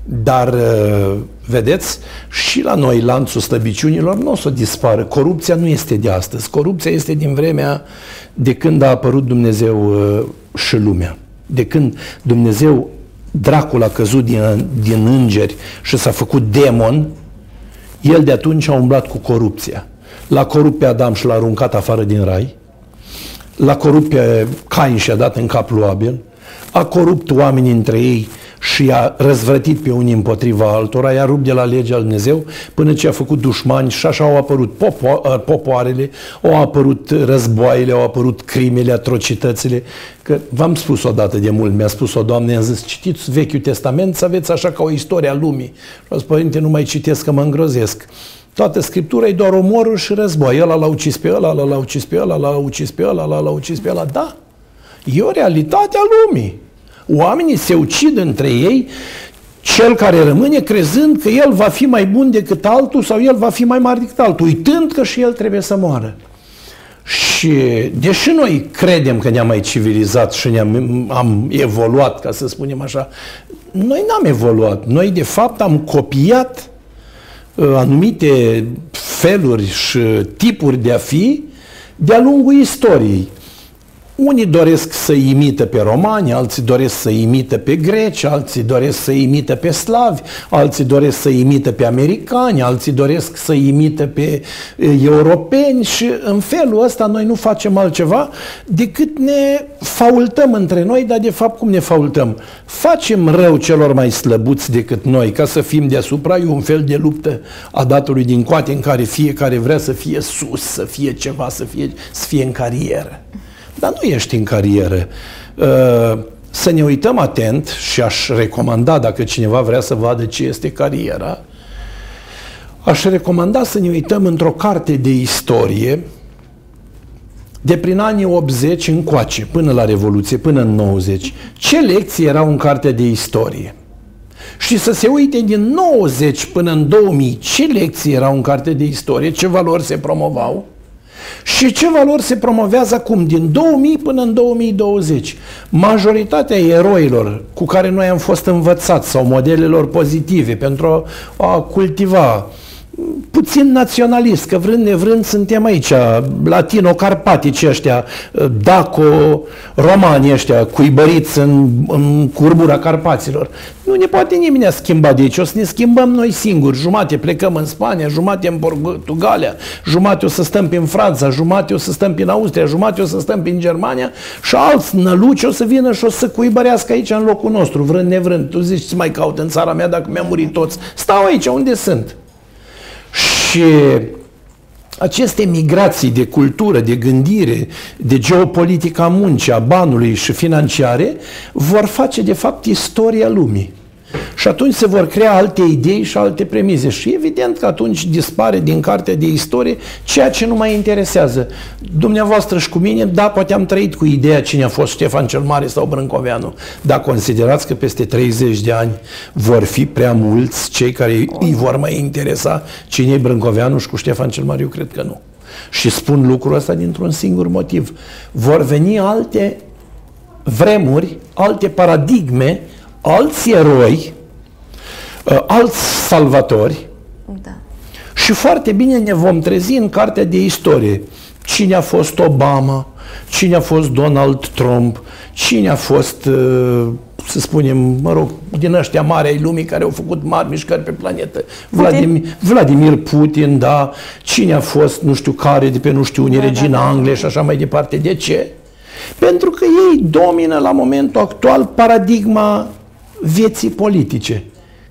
Dar, uh, vedeți, și la noi lanțul slăbiciunilor nu o să dispară. Corupția nu este de astăzi. Corupția este din vremea de când a apărut Dumnezeu uh, și lumea. De când Dumnezeu, dracul a căzut din, din îngeri și s-a făcut demon, el de atunci a umblat cu corupția. L-a corupt pe Adam și l-a aruncat afară din rai, l-a corupt pe Cain și a dat în cap lui Abel, a corupt oamenii între ei și i-a răzvrătit pe unii împotriva altora, i-a rupt de la legea lui Dumnezeu până ce a făcut dușmani și așa au apărut popo- popoarele, au apărut războaiele, au apărut crimele, atrocitățile. Că v-am spus odată de mult, mi-a spus o doamnă, i-am zis, citiți Vechiul Testament să aveți așa ca o istorie a lumii. Și a zis, părinte, nu mai citesc că mă îngrozesc. Toată Scriptura e doar omorul și război. Ăla l-a ucis pe ăla, ăla l-a ucis pe ăla, l-a ucis pe ăla, ăla l-a ucis pe ăla. Da, e o realitate a lumii. Oamenii se ucid între ei, cel care rămâne crezând că el va fi mai bun decât altul sau el va fi mai mare decât altul, uitând că și el trebuie să moară. Și deși noi credem că ne-am mai civilizat și ne-am am evoluat, ca să spunem așa, noi n-am evoluat. Noi, de fapt, am copiat Uh, anumite feluri și tipuri de a fi de-a lungul istoriei. Unii doresc să imită pe romani, alții doresc să imită pe greci, alții doresc să imită pe slavi, alții doresc să imită pe americani, alții doresc să imită pe europeni și în felul ăsta noi nu facem altceva decât ne faultăm între noi, dar de fapt cum ne faultăm? Facem rău celor mai slăbuți decât noi ca să fim deasupra, e un fel de luptă a datului din coate în care fiecare vrea să fie sus, să fie ceva, să fie, să fie în carieră dar nu ești în carieră. Uh, să ne uităm atent și aș recomanda, dacă cineva vrea să vadă ce este cariera, aș recomanda să ne uităm într-o carte de istorie de prin anii 80 încoace, până la Revoluție, până în 90. Ce lecții erau în cartea de istorie? Și să se uite din 90 până în 2000 ce lecții erau în carte de istorie, ce valori se promovau și ce valori se promovează acum, din 2000 până în 2020? Majoritatea eroilor cu care noi am fost învățați sau modelelor pozitive pentru a cultiva puțin naționalist, că vrând nevrând suntem aici, latino-carpatici ăștia, daco, romani ăștia, cuibăriți în, în curbura Carpaților. Nu ne poate nimeni schimba de aici, o să ne schimbăm noi singuri. Jumate plecăm în Spania, jumate în Portugalia, jumate o să stăm prin Franța, jumate o să stăm prin Austria, jumate o să stăm prin Germania și alți năluci o să vină și o să cuibărească aici în locul nostru, vrând nevrând. Tu zici ce mai caut în țara mea dacă mi-a murit toți. Stau aici, unde sunt? Și aceste migrații de cultură, de gândire, de geopolitica muncii, a banului și financiare vor face de fapt istoria lumii. Și atunci se vor crea alte idei și alte premize. Și evident că atunci dispare din cartea de istorie ceea ce nu mai interesează. Dumneavoastră și cu mine, da, poate am trăit cu ideea cine a fost Ștefan cel Mare sau Brâncoveanu, dar considerați că peste 30 de ani vor fi prea mulți cei care îi vor mai interesa cine e Brâncoveanu și cu Ștefan cel Mare, eu cred că nu. Și spun lucrul ăsta dintr-un singur motiv. Vor veni alte vremuri, alte paradigme, alți eroi, uh, alți salvatori da. și foarte bine ne vom trezi în cartea de istorie. Cine a fost Obama, cine a fost Donald Trump, cine a fost, uh, să spunem, mă rog, din ăștia mari ai lumii care au făcut mari mișcări pe planetă. Vladimir, Vladimir Putin, da, cine a fost, nu știu care, de pe nu știu unii, da, regina da, da. Angliei și așa mai departe. De ce? Pentru că ei domină la momentul actual paradigma vieții politice.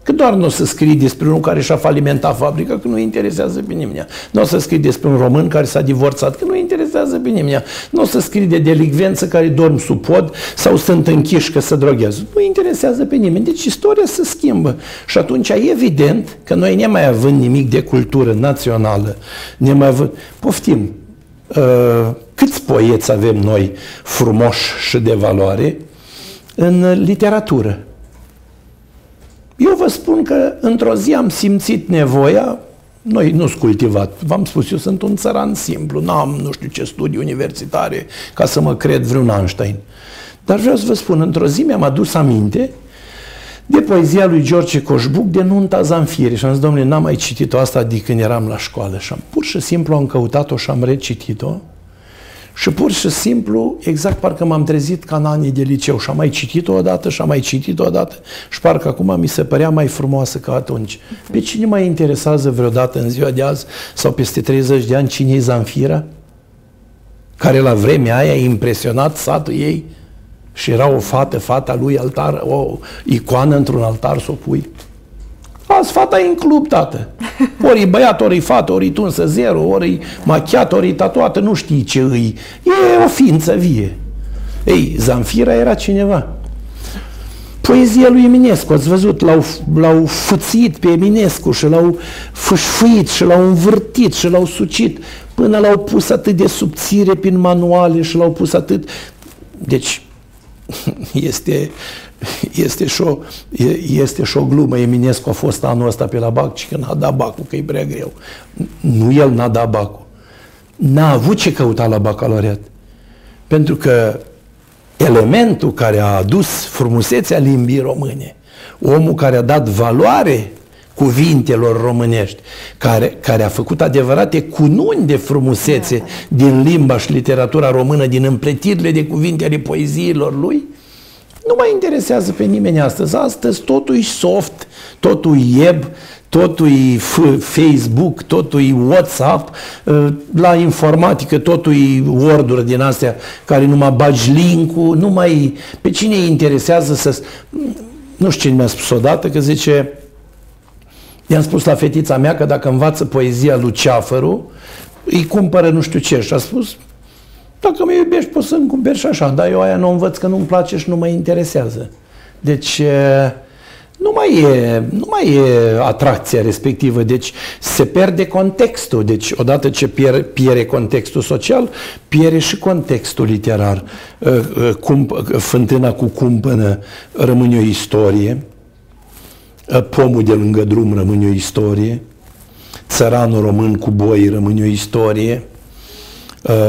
Că doar nu o să scrii despre unul care și-a falimentat fabrica, că nu interesează pe nimeni. Nu o să scrii despre un român care s-a divorțat, că nu interesează pe nimeni. Nu o să scrii de delicvență care dorm sub pod sau sunt închiși că se droghează. Nu interesează pe nimeni. Deci istoria se schimbă. Și atunci evident că noi ne mai având nimic de cultură națională, ne mai având... Poftim, uh, câți poeți avem noi frumoși și de valoare în literatură? Eu vă spun că într-o zi am simțit nevoia, noi nu sunt cultivat, v-am spus, eu sunt un țăran simplu, n-am nu știu ce studii universitare ca să mă cred vreun Einstein. Dar vreau să vă spun, într-o zi mi-am adus aminte de poezia lui George Coșbuc de Nunta Zanfire și am zis, domnule, n-am mai citit-o asta de când eram la școală. Și am pur și simplu am căutat-o și am recitit-o și pur și simplu, exact parcă m-am trezit ca în anii de liceu și am mai citit-o odată și am mai citit-o odată și parcă acum mi se părea mai frumoasă ca atunci. Pe cine mai interesează vreodată în ziua de azi sau peste 30 de ani cine e Zanfira? Care la vremea aia a impresionat satul ei și era o fată, fata lui altar, o icoană într-un altar să o pui. Azi fata e în club, tată. Ori e băiat, ori e fată, ori e tunsă zero, ori e machiat, ori e tatuată, nu știi ce îi. E o ființă vie. Ei, Zanfira era cineva. Poezia lui Eminescu, ați văzut, l-au, l-au fuțit pe Eminescu și l-au fâșfuit și l-au învârtit și l-au sucit până l-au pus atât de subțire prin manuale și l-au pus atât... Deci, este este și, o, este și o glumă. Eminescu a fost anul ăsta pe la BAC și că n-a dat bacul, că e prea greu. Nu el n-a dat bacul. N-a avut ce căuta la bacalaureat. Pentru că elementul care a adus frumusețea limbii române, omul care a dat valoare cuvintelor românești, care, care a făcut adevărate cununi de frumusețe din limba și literatura română, din împletirile de cuvinte ale poeziilor lui, nu mai interesează pe nimeni astăzi. Astăzi totul e soft, totul e web, totul e Facebook, totul e WhatsApp, ă, la informatică totul e Word-uri din astea care numai bagi link-ul, nu mai... Pe cine îi interesează să... Nu știu cine mi-a spus odată că zice... I-am spus la fetița mea că dacă învață poezia lui Ceafăru, îi cumpără nu știu ce. Și a spus, dacă mă iubești, poți să-mi cumperi și așa, dar eu aia nu învăț că nu-mi place și nu mă interesează. Deci, nu mai e, nu mai e atracția respectivă, deci se pierde contextul. Deci, odată ce pierde, pierde contextul social, pierde și contextul literar. Cum, fântâna cu cumpănă rămâne o istorie, pomul de lângă drum rămâne o istorie, țăranul român cu boi rămâne o istorie, Uh,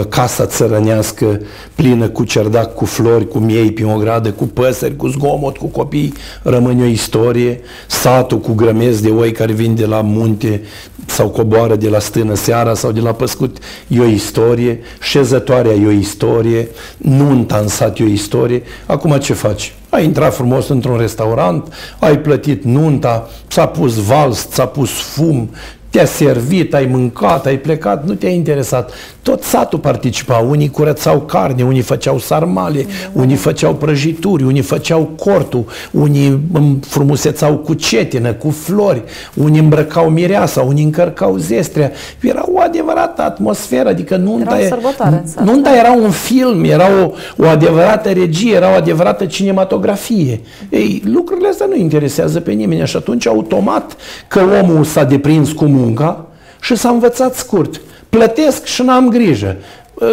casa țărănească plină cu cerdac, cu flori, cu miei pe o gradă, cu păsări, cu zgomot, cu copii, rămâne o istorie, satul cu grămezi de oi care vin de la munte sau coboară de la stână seara sau de la păscut, e o istorie, șezătoarea e o istorie, nunta în sat e o istorie. Acum ce faci? Ai intrat frumos într-un restaurant, ai plătit nunta, ți-a pus vals, ți-a pus fum, te-a servit, ai mâncat, ai plecat, nu te-a interesat. Tot satul participa, unii curățau carne, unii făceau sarmale, unii făceau prăjituri, unii făceau cortul, unii frumusețau cu cetină, cu flori, unii îmbrăcau mireasa, unii încărcau zestrea. Era o adevărată atmosferă, adică nunta, era, e, nunta da. era un film, era o, o adevărată regie, era o adevărată cinematografie. Ei, lucrurile astea nu interesează pe nimeni și atunci automat că omul s-a deprins cu munca și s-a învățat scurt. Plătesc și n-am grijă.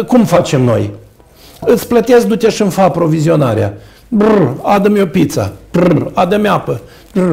Cum facem noi? Îți plătesc, du-te și-mi fa aprovizionarea. Brr, adă-mi o pizza. Brr, adă-mi apă.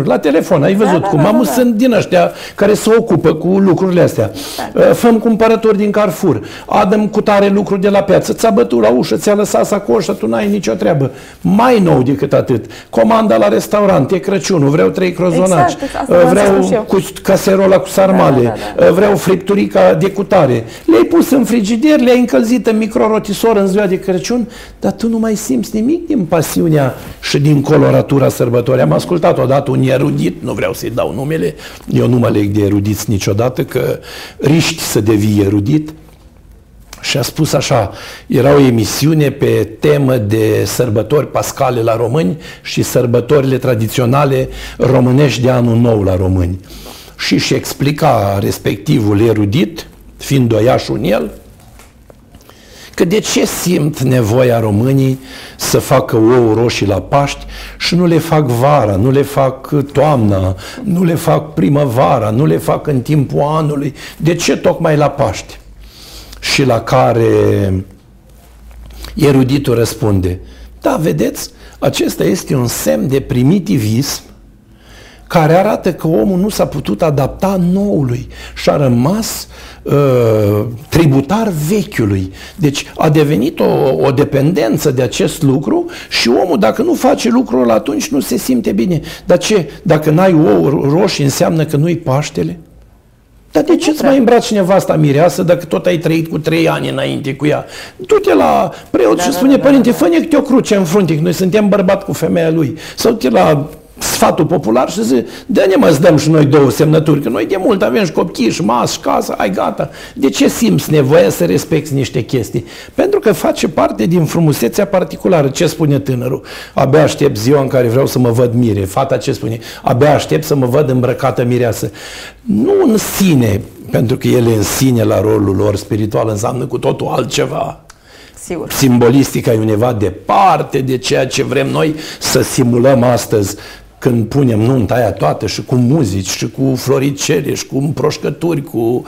La telefon, ai văzut da, cum. Da, da, da, sunt din ăștia care se ocupă cu lucrurile astea. Da. Uh, făm cumpărători din Carrefour. Adăm cu tare lucruri de la piață. Ți-a bătut la ușă, ți-a lăsat sacoșa, tu n-ai nicio treabă. Mai nou decât atât. Comanda la restaurant, e Crăciunul, vreau trei crozonaci. Exact, uh, vreau cu caserola cu sarmale. Da, da, da. Uh, vreau fripturica de cutare. Le-ai pus în frigider, le-ai încălzit în microrotisor în ziua de Crăciun, dar tu nu mai simți nimic din pasiunea și din coloratura sărbătorii. Am ascultat odată un erudit, nu vreau să-i dau numele, eu nu mă leg de erudiți niciodată, că riști să devii erudit, și a spus așa, era o emisiune pe temă de sărbători pascale la români și sărbătorile tradiționale românești de anul nou la români. Și și explica respectivul erudit, fiind doiaș un el, Că de ce simt nevoia românii să facă ouă roșii la Paști și nu le fac vara, nu le fac toamna, nu le fac primăvara, nu le fac în timpul anului? De ce tocmai la Paști? Și la care eruditul răspunde, da, vedeți, acesta este un semn de primitivism care arată că omul nu s-a putut adapta noului și a rămas uh, tributar vechiului. Deci a devenit o, o dependență de acest lucru și omul, dacă nu face lucrul atunci nu se simte bine. Dar ce? Dacă n-ai ou roșii, înseamnă că nu-i Paștele? Dar de ce îți mai îmbraci nevasta mireasă dacă tot ai trăit cu trei ani înainte cu ea? Du-te la preot da, și spune, da, da, părinte, da, da. fă-ne câte o cruce în frunte, noi suntem bărbat cu femeia lui. Sau te la sfatul popular și zice, dă-ne mă, să dăm și noi două semnături, că noi de mult avem și copii și masă și casă, ai gata. De ce simți nevoia să respecti niște chestii? Pentru că face parte din frumusețea particulară. Ce spune tânărul? Abia aștept ziua în care vreau să mă văd mire. Fata ce spune? Abia aștept să mă văd îmbrăcată mireasă. Nu în sine, pentru că ele în sine la rolul lor spiritual înseamnă cu totul altceva. Sigur. Simbolistica e undeva departe de ceea ce vrem noi să simulăm astăzi când punem nunta aia toată și cu muzici și cu floricele și cu împroșcături, cu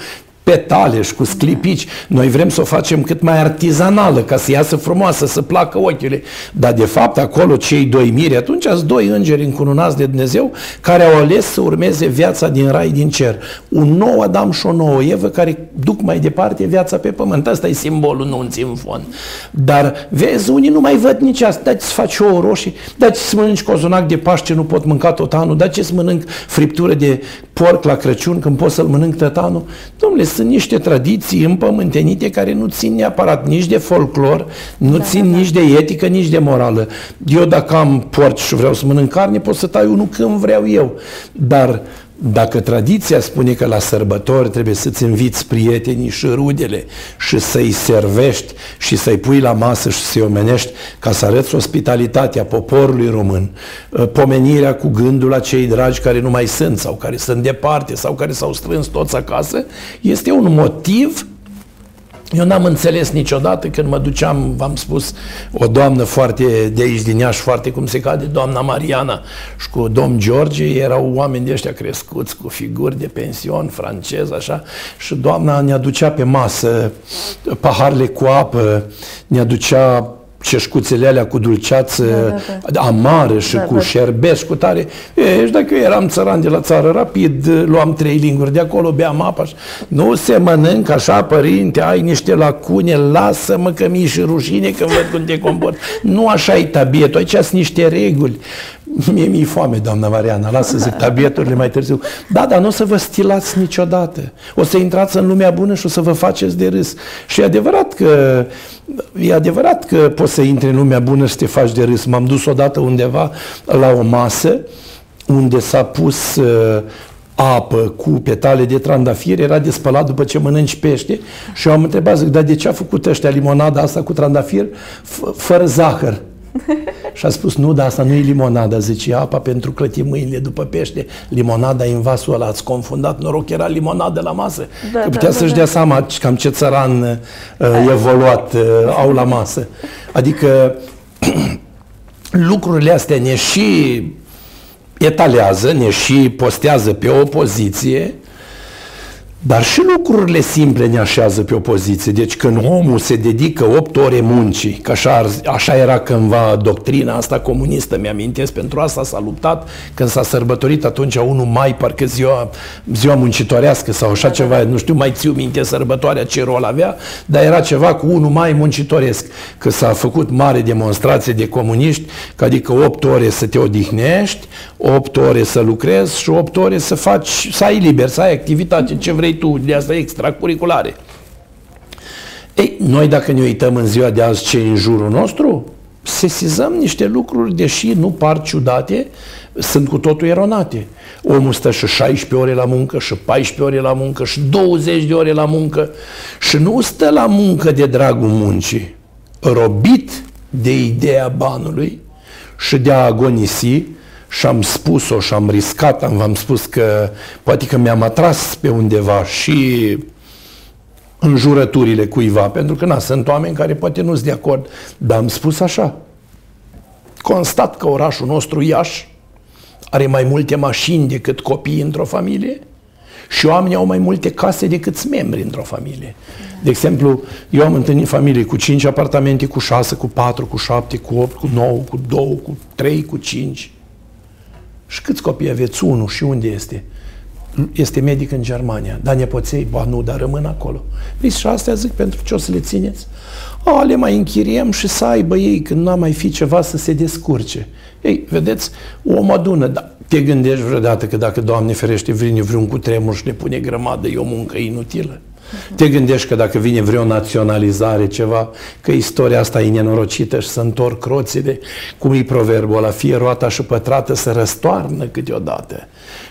petale și cu sclipici. Noi vrem să o facem cât mai artizanală, ca să iasă frumoasă, să placă ochile. Dar de fapt acolo cei doi miri, atunci sunt doi îngeri încununați de Dumnezeu care au ales să urmeze viața din rai din cer. Un nou Adam și o nouă Evă care duc mai departe viața pe pământ. Asta e simbolul nunții în fond. Dar vezi, unii nu mai văd nici asta. Dați să faci ouă roșii, dați să mănânci cozonac de Paște, nu pot mânca tot anul, dați să mănânc friptură de porc la Crăciun când pot să-l mănânc tot anul. Domnule, sunt niște tradiții împământenite care nu țin neapărat nici de folclor, nu da, țin da, da. nici de etică, nici de morală. Eu dacă am porci și vreau să mănânc carne, pot să tai unul când vreau eu. Dar dacă tradiția spune că la sărbători trebuie să-ți inviți prietenii și rudele și să-i servești și să-i pui la masă și să-i omenești ca să arăți ospitalitatea poporului român, ă, pomenirea cu gândul la cei dragi care nu mai sunt sau care sunt departe sau care s-au strâns toți acasă, este un motiv eu n-am înțeles niciodată când mă duceam, v-am spus, o doamnă foarte de aici din Iași, foarte cum se cade, doamna Mariana. Și cu domn George, erau oameni de ăștia crescuți cu figuri de pension francez, așa, și doamna ne aducea pe masă paharele cu apă, ne aducea ceșcuțele alea cu dulceață da, da, da. amară și da, cu da. șerbet cu tare. E, și dacă eu eram țăran de la țară, rapid luam trei linguri de acolo, beam apa și nu se mănâncă așa, părinte, ai niște lacune, lasă-mă că mi și rușine când văd cum te comport. Nu așa e tabietul, aici sunt niște reguli. Mie mi-e foame, doamna Mariana, lasă zic tabieturile mai târziu. Da, dar nu o să vă stilați niciodată. O să intrați în lumea bună și o să vă faceți de râs. Și e adevărat că e adevărat că poți să intri în lumea bună și să te faci de râs. M-am dus odată undeva la o masă unde s-a pus uh, apă cu petale de trandafir, era de spălat după ce mănânci pește și eu am întrebat, zic, dar de ce a făcut ăștia limonada asta cu trandafir fără zahăr? și a spus, nu, dar asta nu e limonada, zice, apa pentru clăti mâinile după pește. Limonada e în vasul ăla, ați confundat, noroc, era limonadă la masă. Da, că putea da, să-și da, dea da. seama cam ce țăran uh, evoluat uh, au la masă. Adică lucrurile astea ne și etalează, ne și postează pe o poziție, dar și lucrurile simple ne așează pe o poziție. Deci când omul se dedică 8 ore muncii, că așa, așa era cândva doctrina asta comunistă, mi-amintesc, pentru asta s-a luptat când s-a sărbătorit atunci 1 mai, parcă ziua, ziua muncitorească sau așa ceva, nu știu, mai țiu minte sărbătoarea ce rol avea, dar era ceva cu 1 mai muncitoresc, că s-a făcut mare demonstrație de comuniști, că adică 8 ore să te odihnești, 8 ore să lucrezi și 8 ore să faci, să ai liber, să ai activitate, ce vrei tu, de asta extracurriculare. Ei, noi dacă ne uităm în ziua de azi ce în jurul nostru, sesizăm niște lucruri, deși nu par ciudate, sunt cu totul eronate. Omul stă și 16 ore la muncă, și 14 ore la muncă, și 20 de ore la muncă și nu stă la muncă de dragul muncii, robit de ideea banului și de a agonisi și am spus-o și am riscat, am v-am spus că poate că mi-am atras pe undeva și înjurăturile cuiva, pentru că na, sunt oameni care poate nu sunt de acord, dar am spus așa. Constat că orașul nostru Iași are mai multe mașini decât copii într-o familie și oamenii au mai multe case decât membri într-o familie. De exemplu, eu am întâlnit familii cu 5 apartamente, cu 6, cu 4, cu 7, cu 8, cu 9, cu 2, cu 3, cu 5. Și câți copii aveți? Unul. Și unde este? Este medic în Germania. Dar nepoței? Ba nu, dar rămân acolo. Păi și astea zic, pentru ce o să le țineți? A, le mai închiriem și să aibă ei, când nu mai fi ceva, să se descurce. Ei, vedeți, om adună, dar te gândești vreodată că dacă, Doamne ferește, vine vreun cutremur și ne pune grămadă, e o muncă inutilă? Te gândești că dacă vine vreo naționalizare, ceva, că istoria asta e nenorocită și să întorc croțile, cum e proverbul ăla, fie roata și pătrată să răstoarnă câteodată.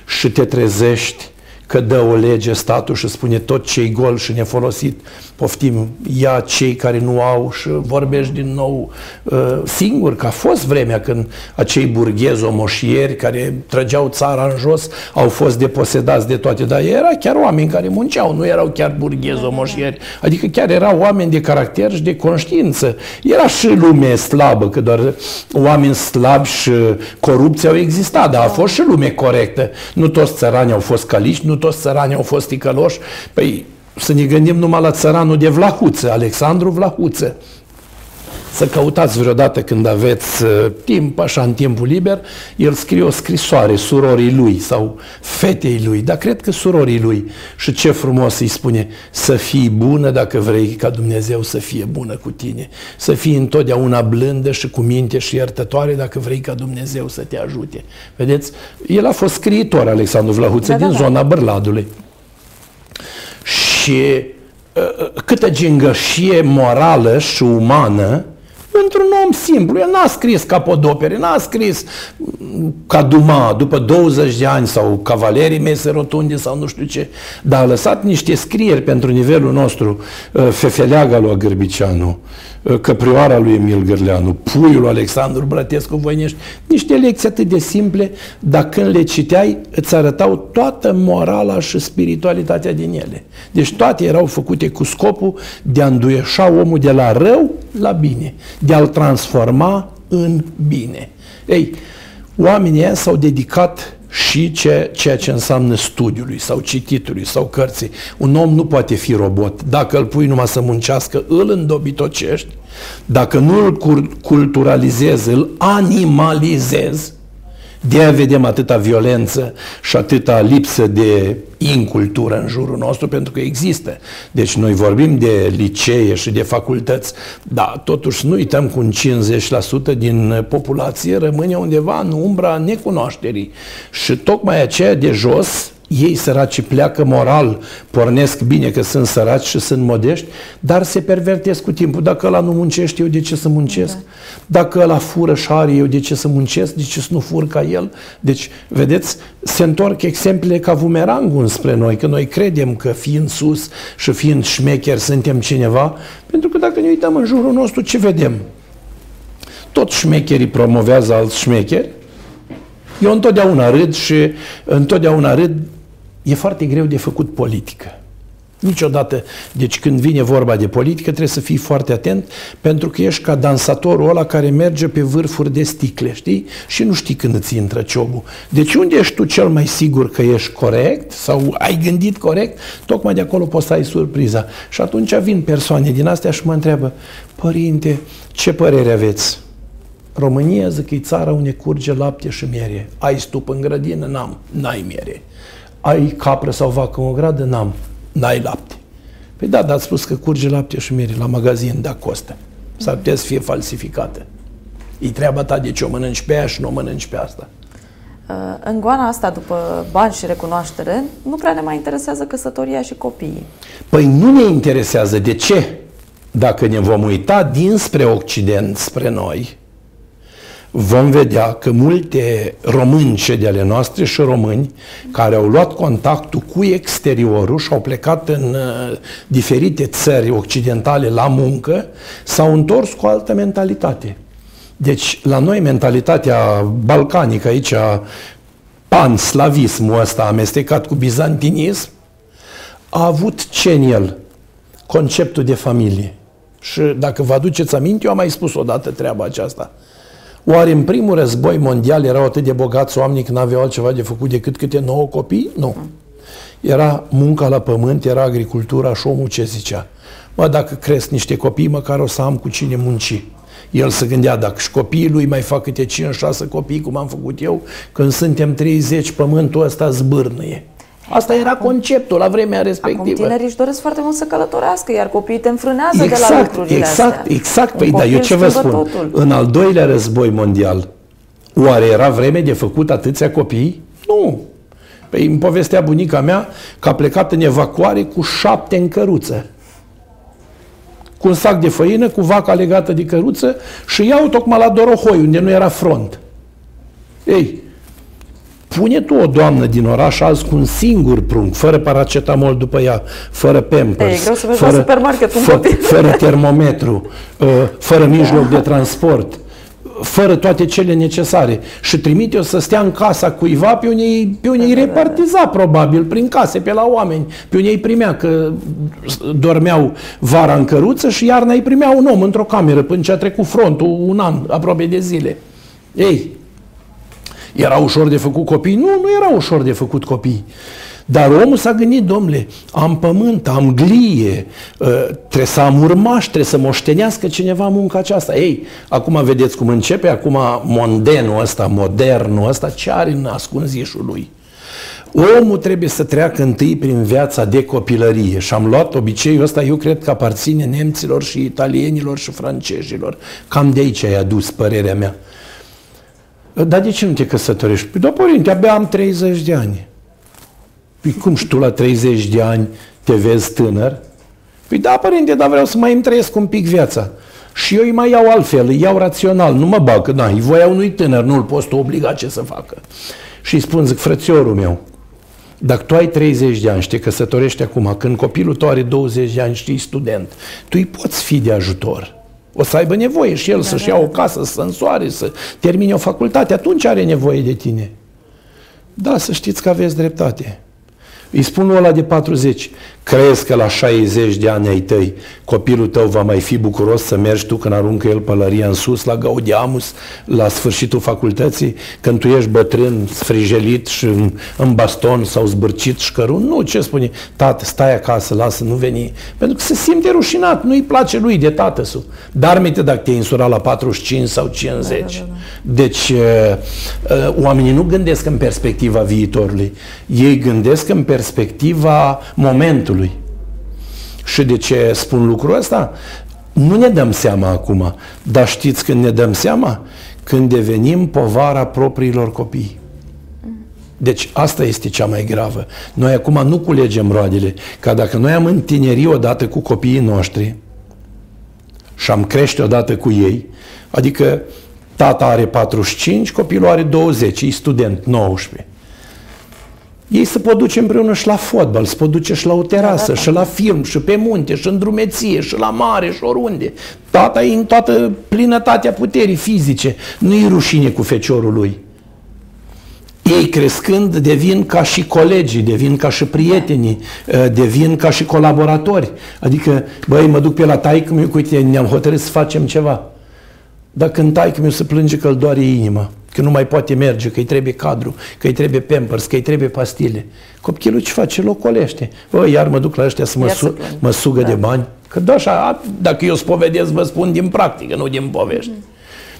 Și te trezești că dă o lege statul și spune tot ce-i gol și nefolosit, poftim, ia cei care nu au și vorbești din nou uh, singur, că a fost vremea când acei burghezi omoșieri care trăgeau țara în jos au fost deposedați de toate, dar era chiar oameni care munceau, nu erau chiar burghezi omoșieri, adică chiar erau oameni de caracter și de conștiință. Era și lume slabă, că doar oameni slabi și corupție au existat, dar a fost și lume corectă. Nu toți țărani au fost caliști, nu toți țărani au fost ticăloși. Păi să ne gândim numai la țăranul de Vlahuță, Alexandru Vlahuță. Să căutați vreodată când aveți uh, timp, așa, în timpul liber, el scrie o scrisoare surorii lui sau fetei lui, dar cred că surorii lui. Și ce frumos îi spune, să fii bună dacă vrei ca Dumnezeu să fie bună cu tine. Să fii întotdeauna blândă și cu minte și iertătoare dacă vrei ca Dumnezeu să te ajute. Vedeți? El a fost scriitor, Alexandru Vlahuță, da, din da, da. zona Bărladului. Și uh, câtă gingășie morală și umană într-un om simplu. El n-a scris capodopere, n-a scris ca Duma după 20 de ani sau Cavalerii Mese Rotunde sau nu știu ce, dar a lăsat niște scrieri pentru nivelul nostru, uh, Fefeleaga lui Gârbicianu, uh, Căprioara lui Emil Gârleanu, Puiul lui Alexandru Brătescu Voinești, niște lecții atât de simple, dar când le citeai, îți arătau toată morala și spiritualitatea din ele. Deci toate erau făcute cu scopul de a înduieșa omul de la rău la bine, de a-l transforma în bine. Ei, oamenii ăia s-au dedicat și ce, ceea ce înseamnă studiului sau cititului sau cărții. Un om nu poate fi robot. Dacă îl pui numai să muncească, îl îndobitocești. Dacă nu îl culturalizezi, îl animalizezi, de aia vedem atâta violență și atâta lipsă de incultură în jurul nostru, pentru că există. Deci noi vorbim de licee și de facultăți, dar totuși nu uităm cu un 50% din populație rămâne undeva în umbra necunoașterii. Și tocmai aceea de jos ei săraci pleacă moral, pornesc bine că sunt săraci și sunt modești, dar se pervertesc cu timpul. Dacă ăla nu muncește, eu de ce să muncesc? Da. Dacă ăla fură și are, eu de ce să muncesc? De ce să nu fur ca el? Deci, vedeți, se întorc exemplele ca bumerangul spre noi, că noi credem că fiind sus și fiind șmecher suntem cineva, pentru că dacă ne uităm în jurul nostru, ce vedem? Tot șmecherii promovează alți șmecheri, eu întotdeauna râd și întotdeauna râd e foarte greu de făcut politică. Niciodată. Deci când vine vorba de politică trebuie să fii foarte atent pentru că ești ca dansatorul ăla care merge pe vârfuri de sticle, știi? Și nu știi când îți intră ciobul. Deci unde ești tu cel mai sigur că ești corect sau ai gândit corect, tocmai de acolo poți să ai surpriza. Și atunci vin persoane din astea și mă întreabă, părinte, ce părere aveți? România, zic, e țara unde curge lapte și miere. Ai stup în grădină? N-am. N-ai miere. Ai capră sau vacă în o gradă? N-am. N-ai lapte. Păi da, dar ați spus că curge lapte și miere la magazin de costă. S-ar putea să fie falsificată. E treaba ta de ce o mănânci pe aia și nu o mănânci pe asta. Uh, în goana asta, după bani și recunoaștere, nu prea ne mai interesează căsătoria și copiii. Păi nu ne interesează. De ce? Dacă ne vom uita dinspre Occident, spre noi, vom vedea că multe românce de ale noastre și români care au luat contactul cu exteriorul și au plecat în uh, diferite țări occidentale la muncă, s-au întors cu altă mentalitate. Deci, la noi mentalitatea balcanică aici, pan-slavismul ăsta amestecat cu bizantinism, a avut ce în el? Conceptul de familie. Și dacă vă aduceți aminte, eu am mai spus odată treaba aceasta. Oare în primul război mondial erau atât de bogați oameni că n-aveau altceva de făcut decât câte nouă copii? Nu. Era munca la pământ, era agricultura și omul ce zicea? Mă, dacă cresc niște copii, măcar o să am cu cine munci. El se gândea, dacă și copiii lui mai fac câte 5-6 copii, cum am făcut eu, când suntem 30, pământul ăsta zbârnăie. Asta era conceptul la vremea respectivă. Acum tinerii își doresc foarte mult să călătorească, iar copiii te înfrânează exact, de la exact, lucrurile exact, astea. Exact, păi da, eu ce vă spun? Totul. În al doilea război mondial, oare era vreme de făcut atâția copii? Nu. Păi îmi povestea bunica mea că a plecat în evacuare cu șapte în căruță. Cu un sac de făină, cu vaca legată de căruță și iau tocmai la Dorohoi, unde nu era front. Ei, Pune tu o doamnă din oraș azi cu un singur prunc, fără paracetamol după ea, fără pampers, e greu să fără, la supermarket un fă, fără termometru, uh, fără mijloc de transport, fără toate cele necesare. Și trimite-o să stea în casa cuiva pe unei, pe unei repartiza probabil prin case, pe la oameni, pe unei primea că dormeau vara în căruță și iarna îi primea un om într-o cameră până ce a trecut frontul un an aproape de zile. Ei, era ușor de făcut copii? Nu, nu era ușor de făcut copii. Dar omul s-a gândit, domnule, am pământ, am glie, uh, trebuie să am urmaș, trebuie să moștenească cineva munca aceasta. Ei, acum vedeți cum începe, acum mondenul ăsta, modernul ăsta, ce are în ascunzișul lui? Omul trebuie să treacă întâi prin viața de copilărie și am luat obiceiul ăsta, eu cred că aparține nemților și italienilor și francezilor. Cam de aici ai adus părerea mea. Dar de ce nu te căsătorești? Păi, da, părinte, abia am 30 de ani. Păi cum și tu la 30 de ani te vezi tânăr? Păi da, părinte, dar vreau să mai îmi trăiesc un pic viața. Și eu îi mai iau altfel, îi iau rațional, nu mă bag, na, îi voia unui tânăr, nu-l poți tu obliga ce să facă. Și îi spun, zic, frățiorul meu, dacă tu ai 30 de ani și te căsătorești acum, când copilul tău are 20 de ani și ești student, tu îi poți fi de ajutor. O să aibă nevoie și el da, să-și da, ia o da. casă, să însoare, să termine o facultate. Atunci are nevoie de tine. Da, să știți că aveți dreptate. Îi spun ăla de 40, crezi că la 60 de ani ai tăi copilul tău va mai fi bucuros să mergi tu când aruncă el pălăria în sus la Gaudiamus, la sfârșitul facultății, când tu ești bătrân, sfrijelit și în, în baston sau zbârcit și șcărun? Nu, ce spune? Tată, stai acasă, lasă, nu veni. Pentru că se simte rușinat, nu-i place lui de tată su. Dar minte dacă te-ai însurat la 45 sau 50. Da, da, da. Deci, uh, uh, oamenii nu gândesc în perspectiva viitorului. Ei gândesc în perspectiva momentului și de ce spun lucrul ăsta? Nu ne dăm seama acum, dar știți când ne dăm seama? Când devenim povara propriilor copii. Deci asta este cea mai gravă. Noi acum nu culegem roadele, ca dacă noi am întineri odată cu copiii noștri și am crește odată cu ei, adică tata are 45, copilul are 20, e student 19. Ei se pot duce împreună și la fotbal, se pot duce și la o terasă, da, da, da. și la film, și pe munte, și în drumeție, și la mare, și oriunde. Tata e în toată plinătatea puterii fizice. Nu e rușine cu feciorul lui. Ei crescând devin ca și colegii, devin ca și prietenii, uh, devin ca și colaboratori. Adică, băi, mă duc pe la taică mi uite, ne-am hotărât să facem ceva. Dar când taică mi se plânge că îl doare inima, că nu mai poate merge, că îi trebuie cadru, că îi trebuie pampers, că îi trebuie pastile. Copilul ce face? Locolește. Bă, iar mă duc la ăștia să mă, su- mă sugă da. de bani. Că da, așa, dacă eu spovedesc, vă spun din practică, nu din povești. Mm.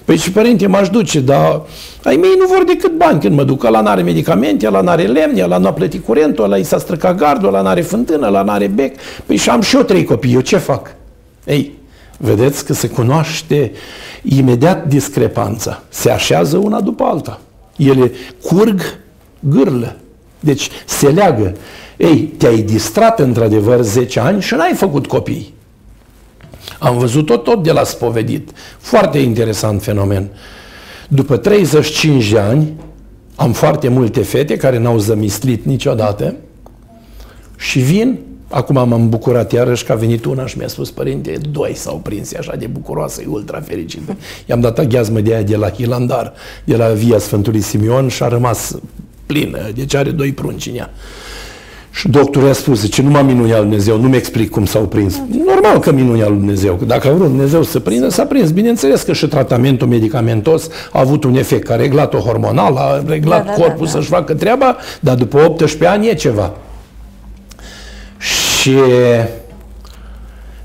Păi și părinte, m-aș duce, dar ai mei nu vor decât bani când mă duc. Ăla n-are medicamente, ăla n-are lemne, ăla n-a plătit curentul, ăla i s-a străcat gardul, ăla n-are fântână, ăla n-are bec. Păi și am și eu trei copii, eu ce fac? Ei, vedeți că se cunoaște imediat discrepanța. Se așează una după alta. Ele curg gârlă. Deci se leagă. Ei, te-ai distrat într-adevăr 10 ani și n-ai făcut copii. Am văzut-o tot de la spovedit. Foarte interesant fenomen. După 35 de ani, am foarte multe fete care n-au zămislit niciodată și vin, acum m-am bucurat iarăși că a venit una și mi-a spus, părinte, doi s-au prins așa de bucuroasă, e ultra fericită. I-am dat aghiazmă de aia de la Hilandar, de la Via Sfântului Simion și a rămas plină, deci are doi prunci în ea. Și doctorul a spus, zice, nu m-a minunat lui Dumnezeu, nu-mi explic cum s-au prins. Normal că minunea lui Dumnezeu, că dacă a vrut Dumnezeu să prindă, s-a prins. Bineînțeles că și tratamentul medicamentos a avut un efect, că a reglat-o hormonal, a reglat da, da, corpul da, da. să-și facă treaba, dar după 18 ani e ceva. Și